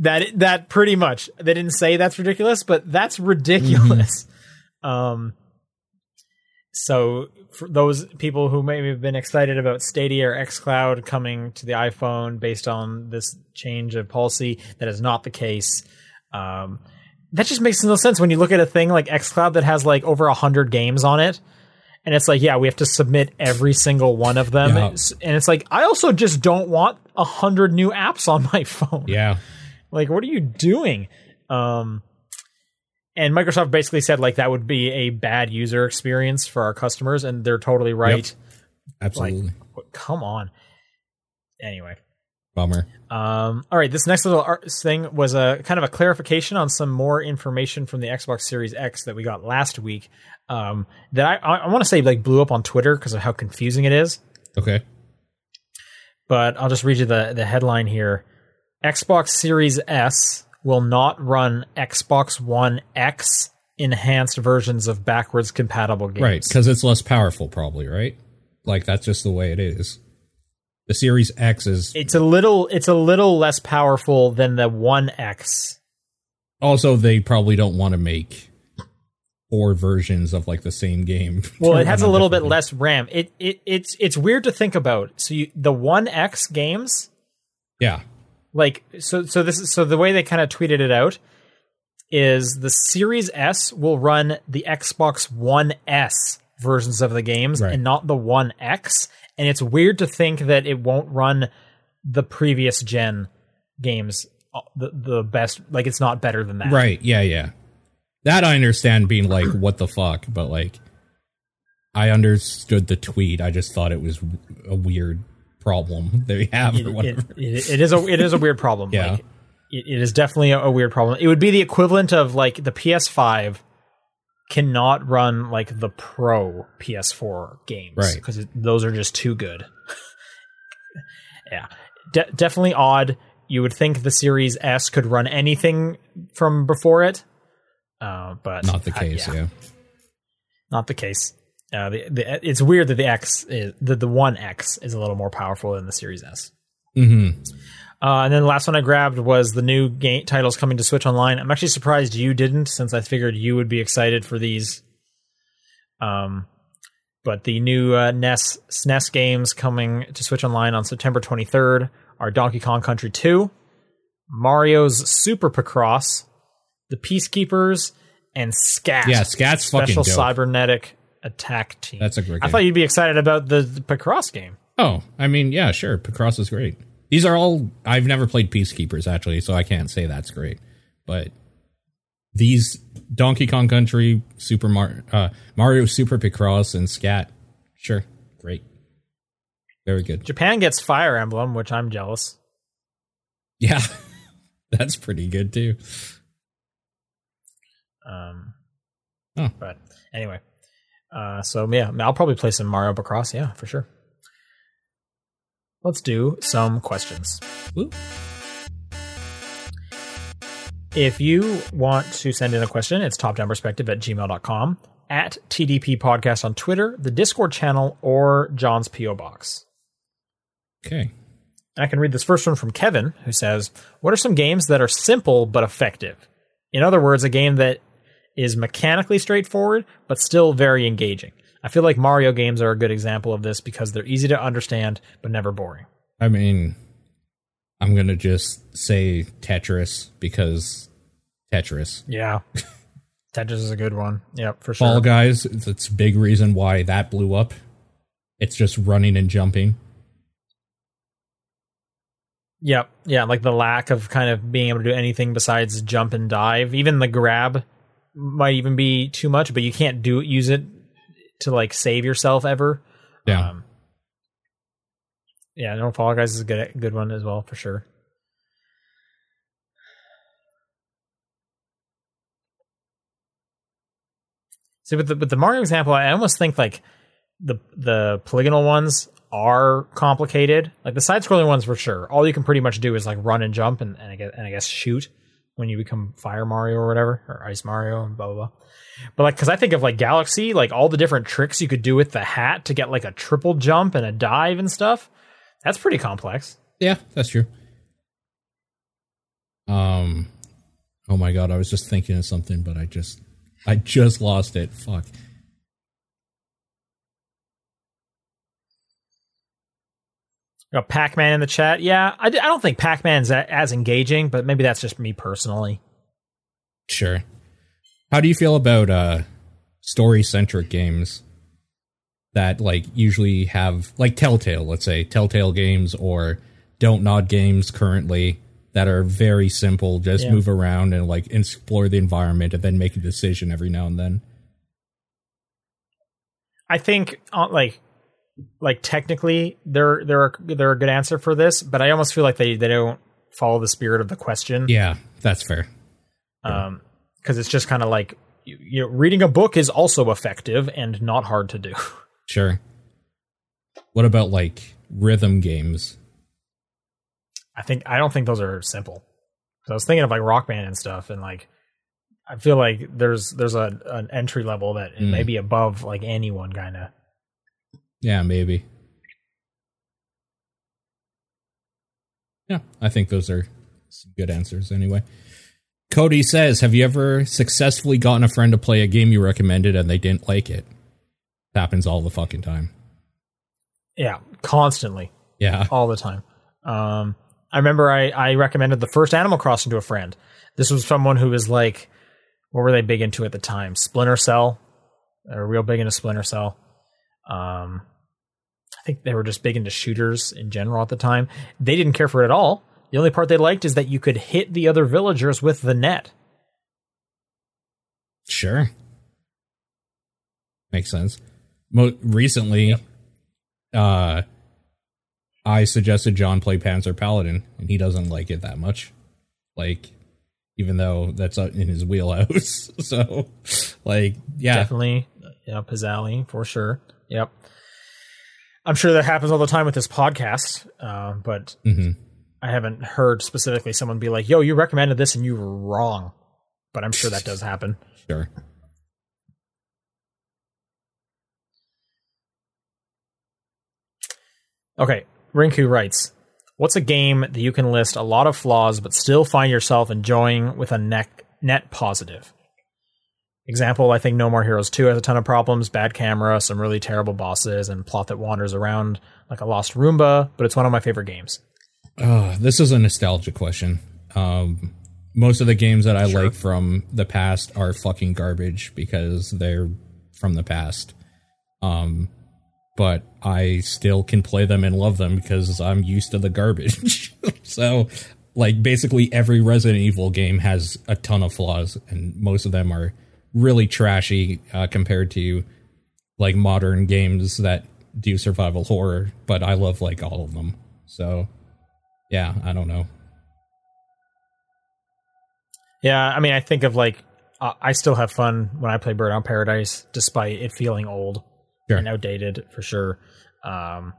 that that pretty much they didn't say that's ridiculous, but that's ridiculous. [LAUGHS] Um, so for those people who may have been excited about Stadia or XCloud coming to the iPhone based on this change of policy, that is not the case. Um, that just makes no sense when you look at a thing like XCloud that has like over a hundred games on it. And it's like, yeah, we have to submit every single one of them. Yeah. And it's like, I also just don't want a hundred new apps on my [LAUGHS] phone. yeah. Like, what are you doing? Um, and Microsoft basically said like that would be a bad user experience for our customers, and they're totally right. Absolutely. But Come on. Anyway, Bummer. um, all right. This next little art thing was a kind of a clarification on some more information from the Xbox Series X that we got last week. Um, that I I, I want to say like blew up on Twitter because of how confusing it is. Okay. but I'll just read you the, the headline here. Xbox Series S will not run Xbox One X enhanced versions of backwards compatible games. Right. Because it's less powerful, probably, right? Like that's just the way it is. The Series X is It's a little it's a little less powerful than the One X. also they probably don't want to make four versions of like the same game. [LAUGHS] Well, it has a little bit less RAM. It, it it's it's weird to think about. So you, the One X games Yeah. like so so this is so the way they kind of tweeted it out is the Series S will run the Xbox One S versions of the games Right. and not the One X and it's weird to think that it won't run the previous gen games uh, the the best like it's not better than that. Right. Yeah. Yeah. That I understand being like, what the fuck? But like, I understood the tweet. I just thought it was a weird problem [LAUGHS] that we have or It, whatever. it- it is a it is a weird problem. [LAUGHS] Yeah. Like, it, it is definitely a, a weird problem. It would be the equivalent of like the PS5 cannot run like the Pro PS4 games, Right. Because those are just too good. [LAUGHS] yeah, De- definitely odd. You would think the Series S could run anything from before it, uh, but Not the uh, case. yeah yeah. not the case. Uh, the, the, it's weird that the X is the the One X is a little more powerful than the Series S. hmm Uh, and then the last one I grabbed was the new game titles coming to Switch Online. I'm actually surprised you didn't, since I figured you would be excited for these. Um, but the new uh, NES SNES games coming to Switch Online on September 23rd are Donkey Kong Country 2, Mario's Super Picross, The Peacekeepers, and Scat. Yeah. Scat's fucking Special. Cybernetic Attack Team. That's a great I thought you'd be excited about the, the Picross game. Oh, I mean, yeah, sure. Picross is great. These are all I've never played Peacekeepers actually, so I can't say that's great. But these Donkey Kong Country, Super Mar- uh, Mario Super Picross, and Scat, sure, great, very good. Japan gets Fire Emblem, which I'm jealous. Yeah, [LAUGHS] that's pretty good too. Um, Oh. But anyway, uh, so yeah, I'll probably play some Mario Picross. Yeah, for sure. Let's do some questions. Woo. If you want to send in a question, it's topdownperspective at gmail.com, at TDP Podcast on Twitter, the Discord channel, or John's P.O. Box. Okay, I can read this first one from Kevin, who says, What are some games that are simple but effective? In other words, a game that is mechanically straightforward but still very engaging. I feel like Mario games are a good example of this because they're easy to understand but never boring. I mean, I'm gonna just say Tetris because Tetris. Yeah. [LAUGHS] Tetris is a good one. Yep, for sure. Fall Guys, it's a big reason why that blew up. It's just running and jumping. Yep. Yeah, like the lack of kind of being able to do anything besides jump and dive. Even the grab might even be too much, but you can't do use it to like save yourself ever. Yeah. Um, yeah, no Fall Guys is a good good one as well for sure. See, with the with the Mario example, I almost think like the the polygonal ones are complicated. Like the side scrolling ones for sure. All you can pretty much do is like run and jump and, and I guess and I guess shoot when you become Fire Mario or whatever or Ice Mario and blah blah blah. But like, because I think of like Galaxy, like all the different tricks you could do with the hat to get like a triple jump and a dive and stuff. That's pretty complex. Yeah, that's true. Um, oh my god, I was just thinking of something, but I just, I just lost it. Fuck. got Pac Man in the chat. Yeah, I, I don't think Pac Man's as engaging, but maybe that's just me personally. Sure. How do you feel about uh story centric games that like usually have like Telltale, let's say Telltale games or Don't Nod games currently that are very simple, just Yeah. move around and like explore the environment and then make a decision every now and then. I think uh, like like technically they're they're they're a good answer for this, but I almost feel like they they don't follow the spirit of the question. Yeah, that's fair. Um, because it's just kind of like you, you know, reading a book is also effective and not hard to do. [LAUGHS] Sure. What about like rhythm games? I think I don't think those are simple. So I was thinking of like Rock Band and stuff, and like I feel like there's there's a an entry level that Mm. may be above like anyone kind of. Yeah, maybe. Yeah, I think those are some good answers anyway. Cody says, "Have you ever successfully gotten a friend to play a game you recommended and they didn't like it?" happens all the fucking time. Yeah, constantly, Yeah. all the time. Um, I remember I I recommended the first Animal Crossing to a friend. This was someone who was like, what were they big into at the time? Splinter Cell. They were real big into Splinter Cell. Um, I think they were just big into shooters in general at the time. They didn't care for it at all. The only part they liked is that you could hit the other villagers with the net. Sure. Makes sense. Mo- recently, uh, I suggested John play Panzer Paladin, and he doesn't like it that much. Like, even though that's in his wheelhouse. [LAUGHS] so, like, yeah, Definitely, yeah, Pizzali for sure. Yep. I'm sure that happens all the time with this podcast, uh, but hmm I haven't heard specifically someone be like, "Yo, you recommended this and you were wrong." But I'm sure that does happen. sure. Okay, Rinku writes, "What's a game that you can list a lot of flaws but still find yourself enjoying with a net net positive?" Example, I think No More Heroes 2 has a ton of problems, bad camera, some really terrible bosses, and plot that wanders around like a lost Roomba, but it's one of my favorite games. Uh, this is a nostalgia question. Um, most of the games that I like from the past are fucking garbage because they're from the past. Um, but I still can play them and love them because I'm used to the garbage. [LAUGHS] so, like, basically every Resident Evil game has a ton of flaws, and most of them are really trashy uh, compared to like modern games that do survival horror. But I love like all of them. So, yeah, I don't know. Yeah, I mean, I think of like, uh, I still have fun when I play Burnout Paradise, despite it feeling old Sure. and outdated for sure. Um,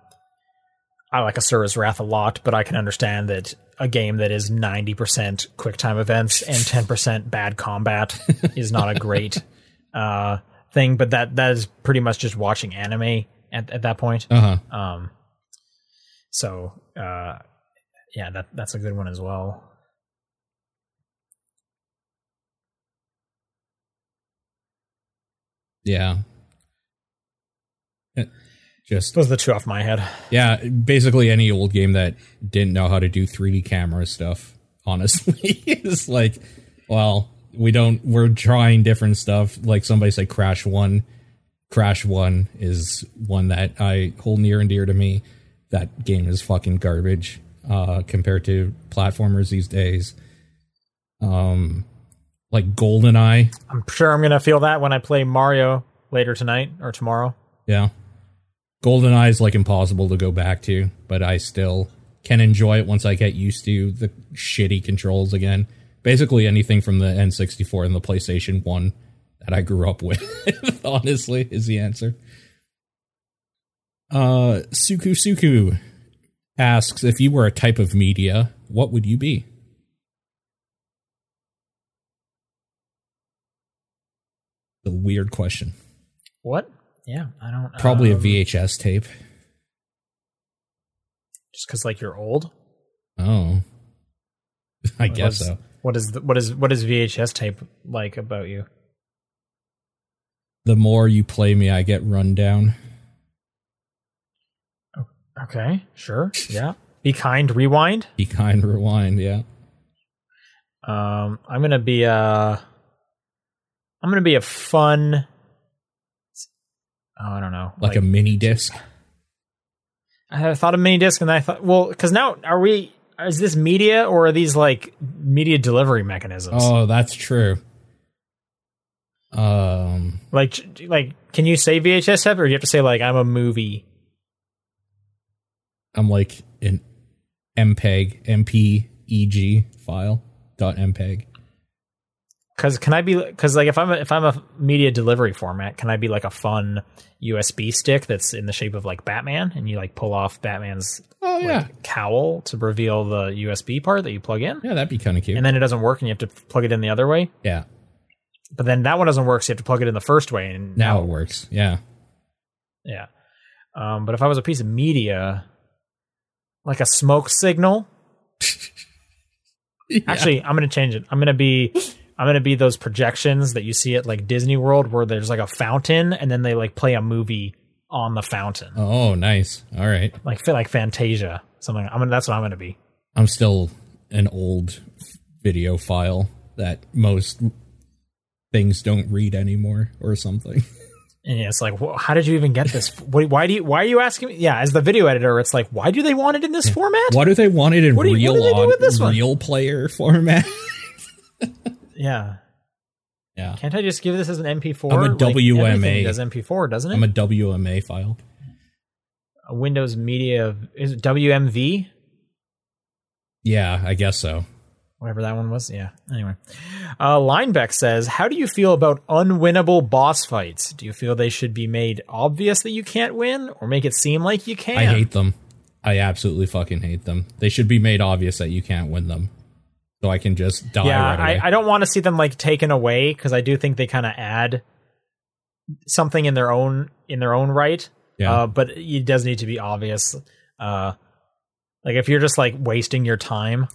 I like Asura's Wrath a lot, but I can understand that a game that is 90% quick time events and 10% bad combat [LAUGHS] is not a great uh, thing, but that that is pretty much just watching anime at, at that point. Uh huh. Um, so, uh, yeah, that that's a good one as well. Yeah. Uh, just Those are the two off my head. yeah, basically any old game that didn't know how to do 3D camera stuff. Honestly, [LAUGHS] is like, well, we don't. We're trying different stuff. Like somebody said, Crash One. Crash One is one that I hold near and dear to me. That game is fucking garbage uh, compared to platformers these days. Um, like GoldenEye, I'm sure I'm gonna feel that when I play Mario later tonight or tomorrow. yeah. GoldenEye is like impossible to go back to, but I still can enjoy it once I get used to the shitty controls again. Basically, anything from the N64 and the PlayStation 1 that I grew up [LAUGHS] with, honestly, is the answer. Uh, Suku Suku asks if you were a type of media, what would you be? The weird question. What? Yeah, I don't. Probably um, a VHS tape. Just because like you're old. Oh, [LAUGHS] I What guess is- so. What is the, what is what is VHS tape like about you? The more you play me, I get run down. Okay, sure, yeah. Be kind. Rewind. Be kind, rewind. Yeah. Um, I'm gonna be a. I'm gonna be a fun. Oh, I don't know. Like, a mini disc. I thought of mini disc, and I thought, well, because now are we? Is this media or are these like media delivery mechanisms? Oh, that's true. Um, Like, like, can you say VHS tape, or do you have to say like I'm a movie? I'm like an MPEG, MPEG file dot MPEG. Because can I be? Because like if I'm a, if I'm a media delivery format, can I be like a fun USB stick that's in the shape of like Batman, and you like pull off Batman's Oh yeah, cowl to reveal the USB part that you plug in, yeah, that'd be kind of cute. and then it doesn't work, and you have to plug it in the other way. yeah, But then that one doesn't work, so you have to plug it in the first way. And now it works. Yeah, yeah. Um, but if I was a piece of media, like a smoke signal, [LAUGHS] actually, I'm gonna change it. I'm gonna be. I'm gonna be those projections that you see at like Disney World where there's like a fountain and then they like play a movie on the fountain. Oh, nice. All right. Like like Fantasia. Something I'm gonna that's what I'm gonna be. I'm still an old video file that most things don't read anymore or something. [LAUGHS] And yeah, it's like, well, how did you even get this? Why why do you why are you asking me? Yeah, as the video editor, it's like, why do they want it in this format? Why do they want it in What do you- real what do they do on with this one? real player [LAUGHS] format? Yeah. yeah, Can't I just give this as an MP4? I'm a WMA. everything does MP4, doesn't it? I'm a WMA file. a Windows Media is it WMV? Yeah, I guess so. Whatever that one was. Yeah. Anyway. Uh, Linebeck says, How do you feel about unwinnable boss fights? Do you feel they should be made obvious that you can't win or make it seem like you can? I hate them. I absolutely fucking hate them. They should be made obvious that you can't win them, so I can just die Yeah, right away. I, I don't want to see them like taken away because I do think they kind of add something in their own in their own right. Yeah. Uh, but it does need to be obvious. Uh, like if you're just like wasting your time,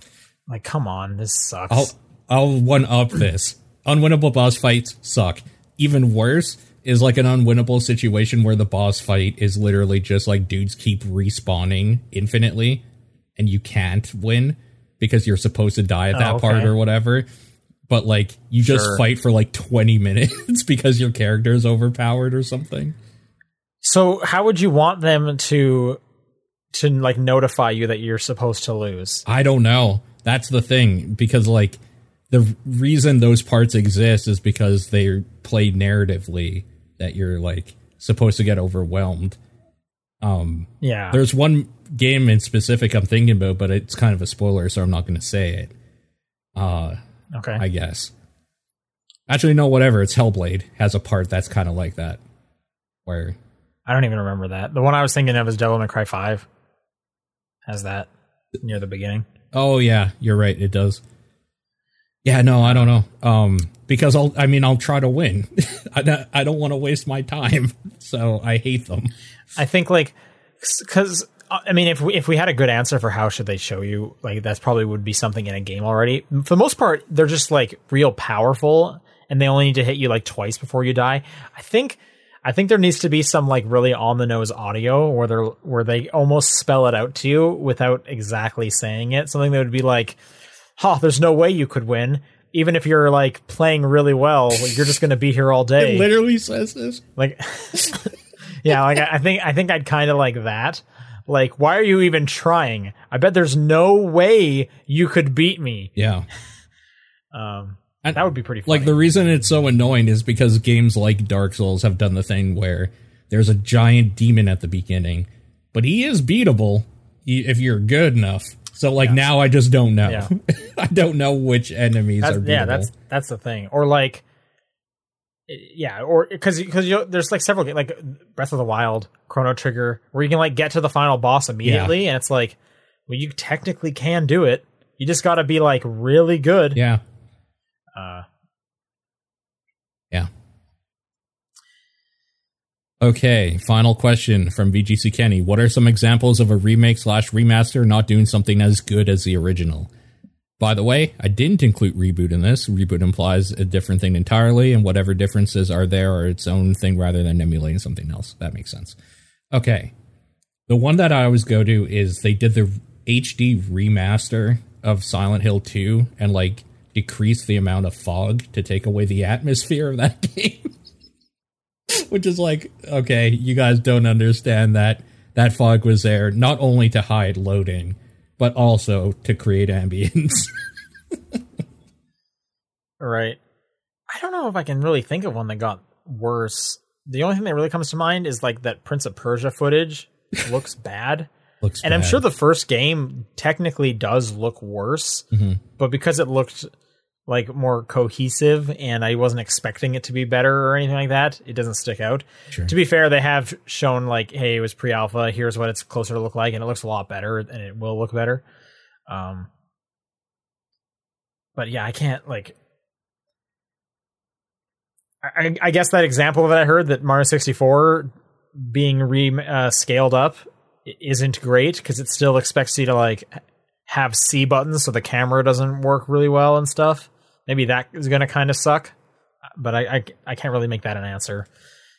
like come on, this sucks. I'll I'll one up this. Unwinnable boss fights suck. Even worse is like an unwinnable situation where the boss fight is literally just like dudes keep respawning infinitely and you can't win because you're supposed to die at that Oh, part or whatever. But like you just Sure. fight for like 20 [LAUGHS] minutes because your character is overpowered or something. So how would you want them to to like notify you that you're supposed to lose? I don't know. That's the thing because like the reason those parts exist is because they play narratively that you're like supposed to get overwhelmed. Um Yeah. there's one game in specific I'm thinking about, but it's kind of a spoiler, so I'm not going to say it. Uh okay. I guess. Actually, no, whatever. It's Hellblade has a part that's kind of like that, where I don't even remember that. The one I was thinking of is Devil May Cry Five. Has that near the beginning? Oh yeah, you're right. It does. Yeah, no, I don't know. Um, because I'll, I mean, I'll try to win. [LAUGHS] I don't, I don't want to waste my time, [LAUGHS] so I hate them. I think like because I mean if we if we had a good answer for how should they show you like that's probably would be something in a game already. For the most part, they're just like real powerful and they only need to hit you like twice before you die. I think I think there needs to be some like really on the nose audio where they where they almost spell it out to you without exactly saying it. Something that would be like, "Huh, there's no way you could win." Even if you're like playing really well, you're just going to be here all day. It literally says this. Like, [LAUGHS] yeah, like I I think I think I'd kind of like that. Like, why are you even trying? I bet there's no way you could beat me. Yeah. Um, And- that would be pretty funny. Like the reason it's so annoying is because games like Dark Souls have done the thing where there's a giant demon at the beginning, but he is beatable if you're good enough. So like now I just don't know. Yeah. [LAUGHS] I don't know which enemies That's- are beatable. yeah, that's that's the thing. Or like, eh, yeah, or because because there's like several like Breath of the Wild, Chrono Trigger, where you can like get to the final boss immediately, and it's like, well, you technically can do it. You just got to be like really good. yeah. Uh, Yeah. Okay, final question from VGC Kenny. What are some examples of a remake slash remaster not doing something as good as the original? By the way, I didn't include reboot in this. Reboot implies a different thing entirely, and whatever differences are there are its own thing rather than emulating something else. That makes sense. Okay. The one that I always go to is they did the HD remaster of Silent Hill 2 and like decreased the amount of fog to take away the atmosphere of that [LAUGHS] game. Which is like, okay, you guys don't understand that that fog was there not only to hide loading, but also to create ambience. [LAUGHS] right. I don't know if I can really think of one that got worse. The only thing that really comes to mind is like that Prince of Persia footage [LAUGHS] looks bad. Looks and I'm sure the first game technically does look worse, Mhm. but because it looked like more cohesive and I wasn't expecting it to be better or anything like that, it doesn't stick out. Sure. To be fair, they have shown like, hey, it was pre-alpha. Here's what it's closer to look like, and it looks a lot better, and it will look better. Um, but yeah, I can't like. I, I guess that example that I heard that Mario 64 being re uh, scaled up isn't great because it still expects you to like have C buttons so the camera doesn't work really well and stuff. Maybe that is going to kind of suck, but I, I I can't really make that an answer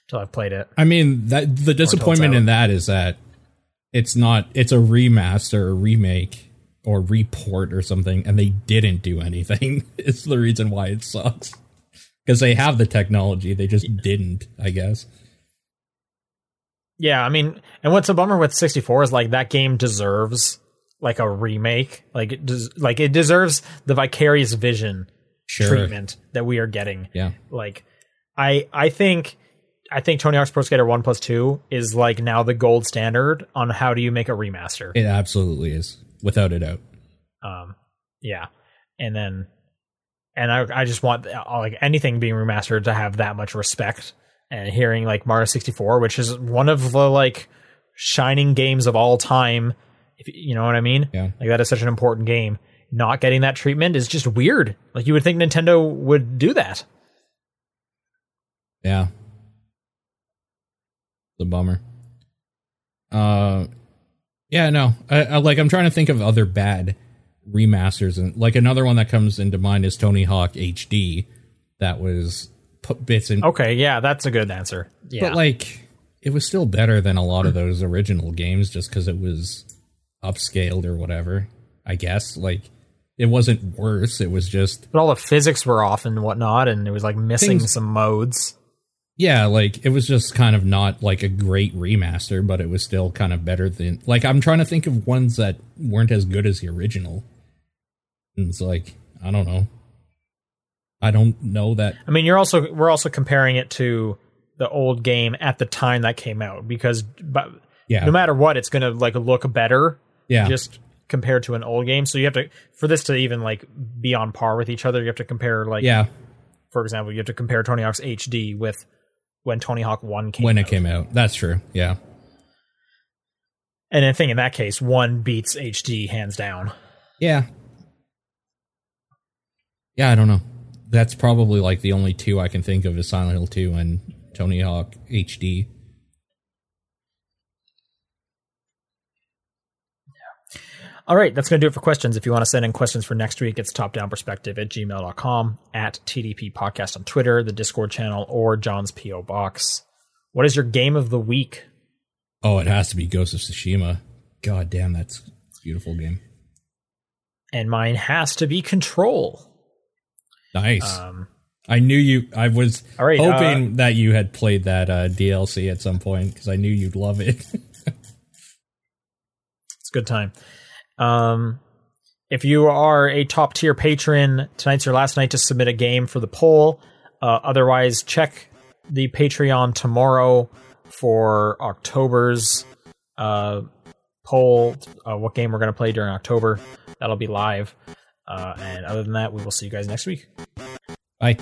until I've played it. I mean, that the disappointment in that is that it's not it's a remaster or remake or report or something and they didn't do anything. [LAUGHS] it's the reason why it sucks. Cuz they have the technology, they just didn't, I guess. Yeah, I mean, and what's a bummer with 64 is like that game deserves like a remake. Like it des- like it deserves the Vicarious Visions Sure. treatment that we are getting. Yeah. Like I I think I think Tony Hawk's Pro Skater 1 plus 2 is like now the gold standard on how do you make a remaster. It absolutely is, without a doubt. Um yeah. And then and I I just want uh, like anything being remastered to have that much respect and hearing like Mario 64 which is one of the like shining games of all time if you know what I mean? Yeah. Like that is such an important game. Not getting that treatment is just weird. Like you would think Nintendo would do that. Yeah. The bummer. Uh yeah, no. I, I like I'm trying to think of other bad remasters and like another one that comes into mind is Tony Hawk HD that was put bits in Okay, yeah, that's a good answer. Yeah. but like it was still better than a lot of those original games just cuz it was upscaled or whatever. I guess like it wasn't worse, it was just but all the physics were off and whatnot, and it was like missing Things- some modes. yeah, like it was just kind of not like a great remaster, but it was still kind of better than like I'm trying to think of ones that weren't as good as the original. And it's like I don't know. I don't know that. I mean, you're also we're also comparing it to the old game at the time that came out because but Yeah, no matter what, it's gonna like look better yeah, just compared to an old game. So you have to for this to even like be on par with each other, you have to compare like yeah. for example, you have to compare Tony Hawk's HD with when Tony Hawk One came When out. it came out, that's true. Yeah, And I think in that case, one beats HD hands down. yeah, yeah. I don't know. That's probably like the only two I can think of is Silent Hill Two and Tony Hawk HD. All right, that's going to do it for questions. If you want to send in questions for next week, it's topdownperspective at gmail.com, at TDP Podcast on Twitter, the Discord channel, or John's P.O. Box. What is your game of the week? Oh, it has to be Ghost of Tsushima. God damn, that's a beautiful game. And mine has to be Control. Nice. Um, I knew you. I was right, hoping that you had played that uh, DLC at some point because I knew you'd love it. [LAUGHS] it's a good time. Um, if you are a top tier patron, tonight's your last night to submit a game for the poll. Uh, otherwise, check the Patreon tomorrow for October's uh, poll. Uh, what game we're going to play during October? That'll be live. Uh, and other than that, we will see you guys next week. Bye.